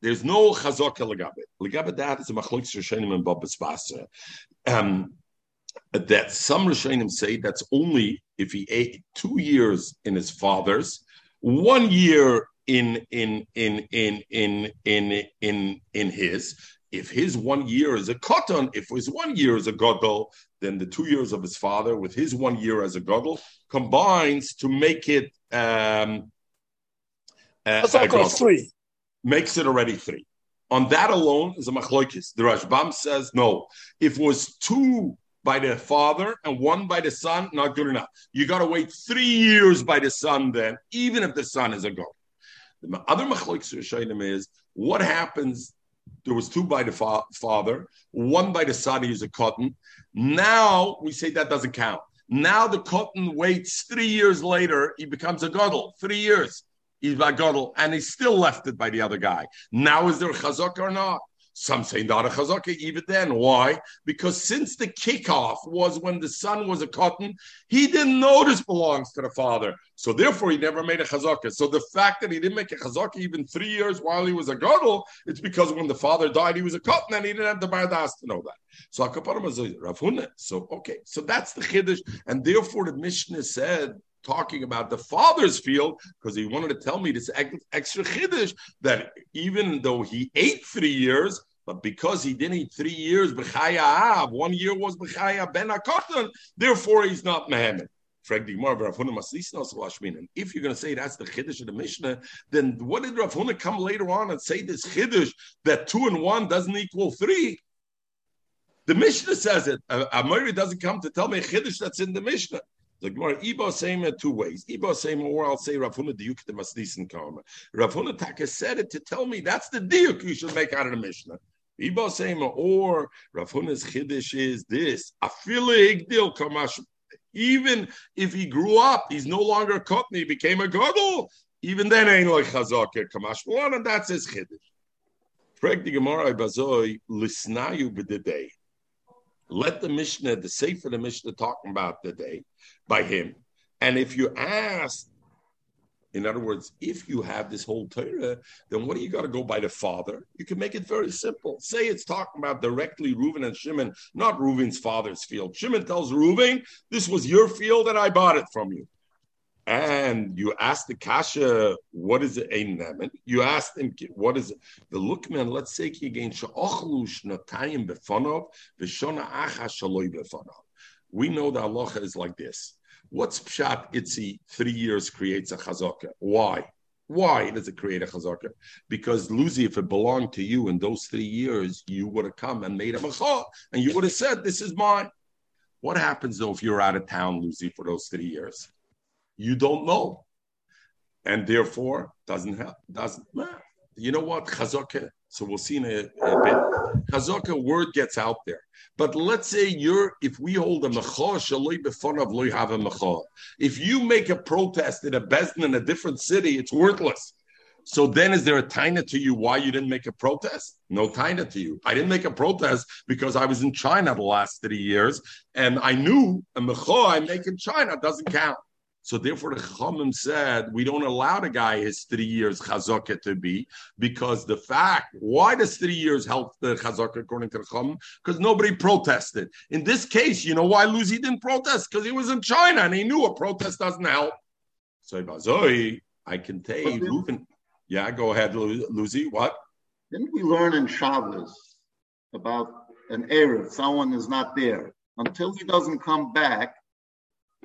there's no chazaka legabe. Legabe that is a machloek Rishonim and Babas Basra. Um, that some Rishonim say that's only if he ate two years in his father's, one year in in in in in in in in his. If his one year is a cotton, if his one year is a godel, then the two years of his father with his one year as a godel combines to make it um, uh, a three. Makes it already three. On that alone is a machloikis. The Rashbam says no. If it was two by the father and one by the son, not good enough. You got to wait three years by the son then, even if the son is a god. The other machlokes Rishonim is what happens. There was two by the fa- father, one by the son. He's a cotton. Now we say that doesn't count. Now the cotton waits three years later. He becomes a gadol. Three years he's a gadol, and he's still left it by the other guy. Now is there chazak or not? Some say not a chazaka even then. Why? Because since the kickoff was when the son was a cotton, he didn't know this belongs to the father. So therefore, he never made a chazaka. So the fact that he didn't make a chazaka even three years while he was a gadol, it's because when the father died, he was a cotton and he didn't have the bardas to know that. So So okay, so that's the chiddush, and therefore the Mishnah said talking about the father's field because he wanted to tell me this extra chiddush that even though he ate three years, but because he didn't eat three years, b'chaya one year was b'chaya ben akotan, therefore he's not mehemet. If you're going to say that's the chiddush of the Mishnah, then what did Rav Huna come later on and say this chiddush that two and one doesn't equal three? The Mishnah says it. Amori doesn't come to tell me a chiddush that's in the Mishnah. The Gemara, Iba Sema two ways. Iba Sema, or I'll say Rav Huna Diuk the Masnisin Karma. Rav Huna Taka said it to tell me that's the Diuk you should make out of the Mishnah. Iba Sema, or Rav Huna's Chiddush is this. Afile Igdil Kamash. Even if he grew up, he's no longer a Kotni, he became a Gadol. Even then, ain't like Chazak Kamash and that's his Chiddush. The Gemara Bazoi, Lisnayu b'dedei. Let the Mishnah, the Sefer the Mishnah, talking about the day by him. And if you ask, in other words, if you have this whole Torah, then what do you got to go by the father? You can make it very simple. Say it's talking about directly Reuven and Shimon, not Reuven's father's field. Shimon tells Reuven, "This was your field, and I bought it from you." And you ask the kasha, what is? A nemen. You ask him, what is it? The lookman. Let's say he again, she'ochlu shnatayim befonov v'shona acha shaloi befonov we know that Allah is like this. What's pshat itzi? Three years creates a chazaka. Why? Why does it create a chazaka? Because Luzi, if it belonged to you in those three years, you would have come and made a macha, and you would have said, "This is mine." What happens though if you're out of town, Luzi, for those three years? You don't know, and therefore doesn't help. Doesn't matter. You know what chazaka? So we'll see in a, a bit. Chazaka word gets out there. But let's say you're, if we hold a mecha. If you make a protest in a bezdin in a different city, it's worthless. So then, is there a taina to you why you didn't make a protest? No taina to you. I didn't make a protest because I was in China the last three years, and I knew a mecha I make in China doesn't count. So therefore, the Chachamim said we don't allow the guy his three years chazaka to be because the fact why does three years help the chazaka according to the Chachamim? Because nobody protested. In this case, you know why Lucy didn't protest? Because he was in China and he knew a protest doesn't help. So Bazoi, I can tell you, yeah, go ahead, Lucy. What? Didn't we learn in Shabbos about an error? Someone is not there until he doesn't come back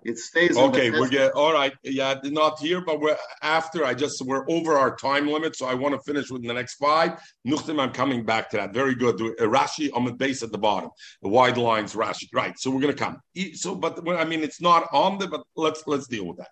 it stays. Okay, we're get all right. Yeah, not here, but we're after. I just we're over our time limit, so I want to finish with the next five. Nuchtim, I'm coming back to that. Very good. Uh, Rashi on the base at the bottom, the wide lines. Rashi, right? So we're gonna come. So, but I mean, it's not on the. But let's let's deal with that.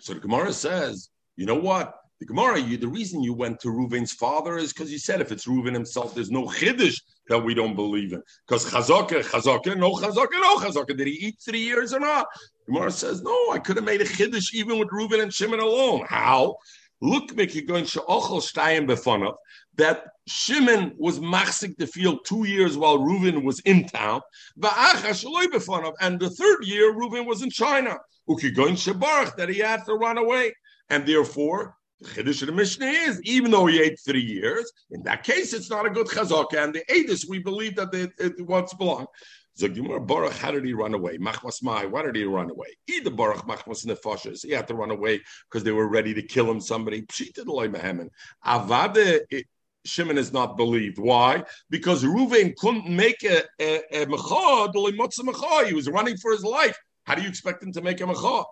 So the Gemara says, you know what? The Gemara, you, the reason you went to Reuven's father is because you said if it's Reuven himself, there's no chiddush that we don't believe in. Because chazaka, chazaka, no chazaka, no chazaka. Did he eat three years or not? Gemara says, no, I could have made a chiddush even with Reuven and Shimon alone. How? Look, Mickey, going she'ochel shtayim befonav, that Shimon was machzik the field two years while Reuven was in town, and the third year Reuven was in China. Uki going shebarach that he had to run away, and therefore the Chiddush of the Mishnah is, even though he ate three years, in that case, it's not a good chazaka. And the Adis, we believe that it, it once belonged. Zagimur Baruch, how did he run away? Machmas Mai, why did he run away? Either Baruch Machmas Nefashas, he had to run away because they were ready to kill him. Somebody cheated Loy Mehemen. Avade. Eh, Shimon is not believed. Why? Because Ruvain couldn't make a, a, a mechah, he was running for his life. How do you expect him to make a mechah?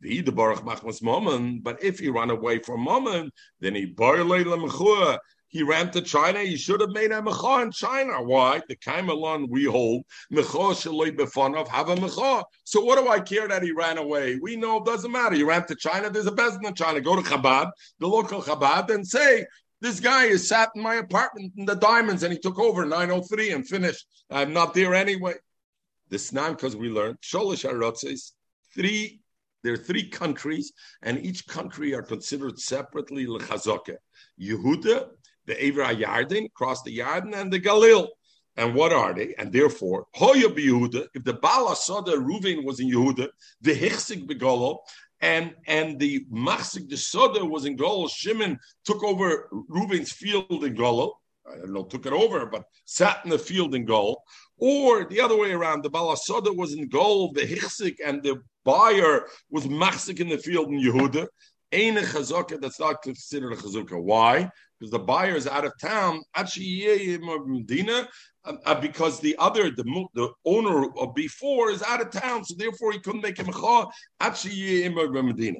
But if he ran away from Mammon, then he he ran to China. He should have made a mecha in China. Why? The Kaimalon we hold mecha shaloi befonov have a mecha. So what do I care that he ran away? We know it doesn't matter. He ran to China. There's a business in China. Go to Chabad, the local Chabad, and say this guy is sat in my apartment in the diamonds and he took over 903 and finished. I'm not there anyway. This now because we learned Sholish Arotzes, three there are three countries, and each country are considered separately lechazoke. Yehuda, the Aver Yarden, cross the Yarden, and the Galil. And what are they? And therefore, Hoya Yehuda, if the Bala Sada Reuven was in Yehuda, the Hichsik Begolo, and and the Machsik the Soda was in Golol, Shimon took over Reuven's field in Golol. I don't know, took it over, but sat in the field in Golol. Or the other way around, the Balasoda was in Golol, the Hichsik, and the buyer was machzik in the field in Yehuda, ain't a chazaka that's not considered a chazaka. Why? Because the buyer is out of town. Medina, uh, because the other, the the owner of before is out of town, so therefore he couldn't make him a Actually, in Medina,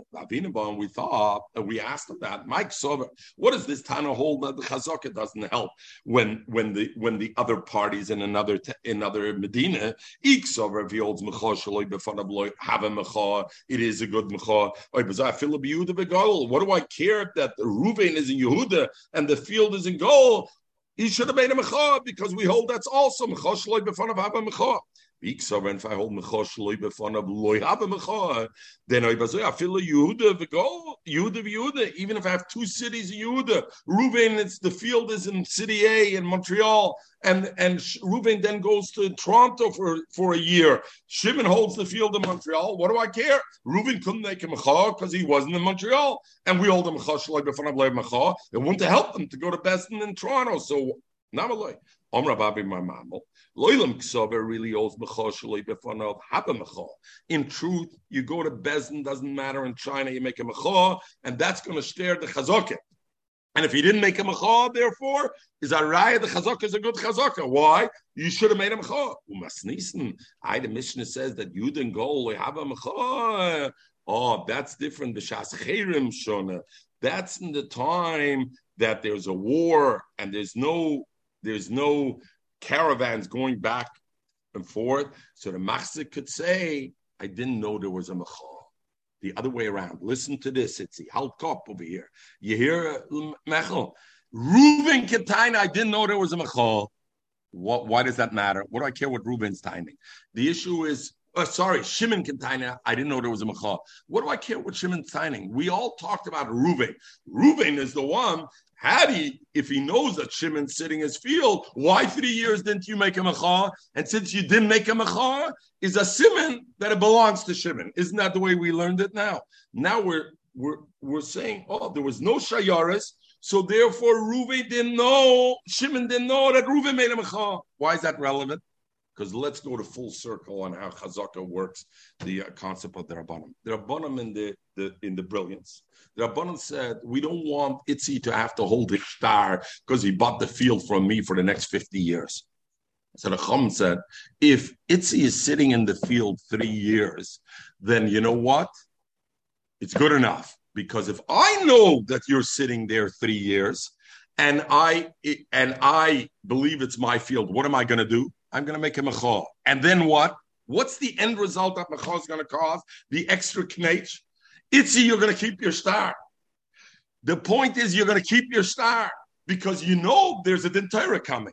we thought uh, we asked him that. Mike Sober, what does this Tana hold that the chazaka doesn't help when when the when the other parties in another in another Medina? Ik Sober if he holds mecha shaloi befanav have a mecha, it is a good mecha. What do I care that the Ruvain is in Yehuda and the field is in goal? He should have made a mecha because we hold that's also mecha shloi b'fanav haba mecha. If I hold mecha shloi b'fanav loy haba mecha, then I feel a Yehuda v'go Yehuda v'Yehuda. Even if I have two cities in Yehuda, Reuven, it's the field is in City A in Montreal, and and Reuven then goes to Toronto for, for a year. Shimon holds the field in Montreal. What do I care? Reuven couldn't make a mecha because he wasn't in Montreal, and we hold a mecha shloi b'fanav loy mecha. It wouldn't help them to go to Beston in Toronto. So Namaloi. Omra Babi Mamamel. Loilam Ksover really owes Mechoshaloi Befonov Haba. In truth, you go to Bezin, doesn't matter in China, you make a Mecho, and that's going to stare the Chazoket. And if he didn't make a mecha, therefore, is a raya the chazaka is a good chazaka. Why? You should have made a mecha. Umasnisen. I the Mishnah says that you didn't go have a mecha. Oh, that's different. The shas cherim shona. That's in the time that there's a war and there's no there's no caravans going back and forth. So the Machzik could say, I didn't know there was a Mechal. The other way around. Listen to this. It's the Halkop over here. You hear uh, Mechal? Reuven Ketaina, I didn't know there was a Mechal. What, why does that matter? What do I care what Reuven's timing? The issue is, uh, sorry, Shimon Kentaina, I didn't know there was a Mechal. What do I care what Shimon's timing? We all talked about Reuven. Reuven is the one had he, if he knows that Shimon's sitting his field, why three years didn't you make a machar? And since you didn't make a machar, is a simon that it belongs to Shimon. Isn't that the way we learned it now? Now we're we're we're saying, oh, there was no shayaris, so therefore Ruven didn't know, Shimon didn't know that Ruven made a machar. Why is that relevant? Because let's go to full circle on how Chazaka works, the uh, concept of the Rabbanim. The Rabbanim in the, the in the brilliance. The Rabbanim said, we don't want Itzi to have to hold the star because he bought the field from me for the next 50 years. So the Chum said, if Itzi is sitting in the field three years, then you know what? It's good enough. Because if I know that you're sitting there three years, and I and I believe it's my field, what am I going to do? I'm going to make a chor. And then what? What's the end result that Machal is going to cause? The extra knetch. Itzy, you're going to keep your star. The point is, you're going to keep your star because you know there's a din Torah coming.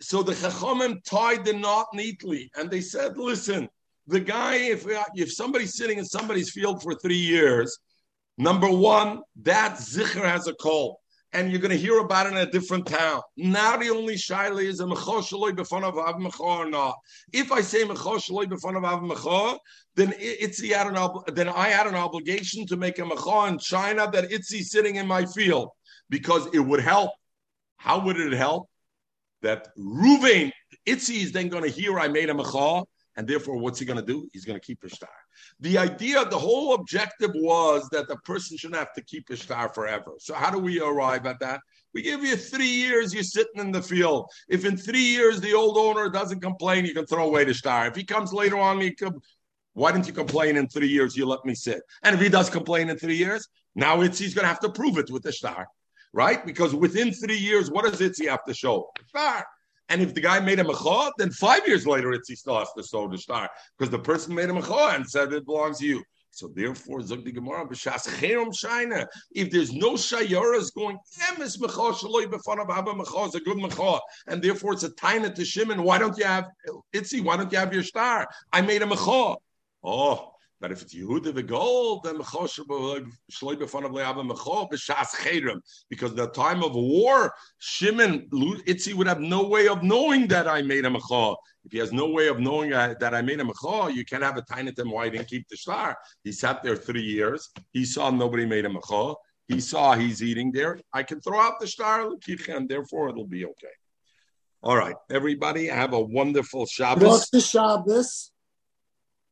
So the Chachamim tied the knot neatly and they said, listen, the guy, if, if somebody's sitting in somebody's field for three years, number one, that Zikr has a call and you're going to hear about it in a different town. Now the only shaila is a mechoshaloi b'fanav av or not. If I say mechoshaloi b'fanav av then it's the an then I had an obligation to make a mecha in China that Itzi sitting in my field because it would help. How would it help? That Ruvain Itzi is then going to hear I made a mecha, and therefore what's he going to do? He's going to keep his star. The idea, the whole objective was that the person shouldn't have to keep his star forever. So how do we arrive at that? We give you three years, you're sitting in the field. If in three years the old owner doesn't complain, you can throw away the star. If he comes later on, he could, why didn't you complain in three years? You let me sit. And if he does complain in three years, now it's he's going to have to prove it with the star, right? Because within three years, what does it Itzi have to show? Star. And if the guy made a mecha, then five years later, it's he still has to sow the star because the person made a mecha and said it belongs to you. So therefore, Zog Gemara b'shas shina. If there's no shayaras going, emes mecha shaloi haba is a good mecha, and therefore it's a taina to Shimon. Why don't you have itzi? Why don't you have your star? I made a mecha. Oh, but if it's Yehuda the gold, then because the time of war, Shimon Itzi would have no way of knowing that I made a mechah. If he has no way of knowing that I made him a mechah, you can't have a tiny him why he didn't keep the star. He sat there three years. He saw nobody made a mechah. He saw he's eating there. I can throw out the star, and therefore it'll be okay. All right, everybody, have a wonderful Shabbos. What's the Shabbos?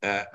Uh,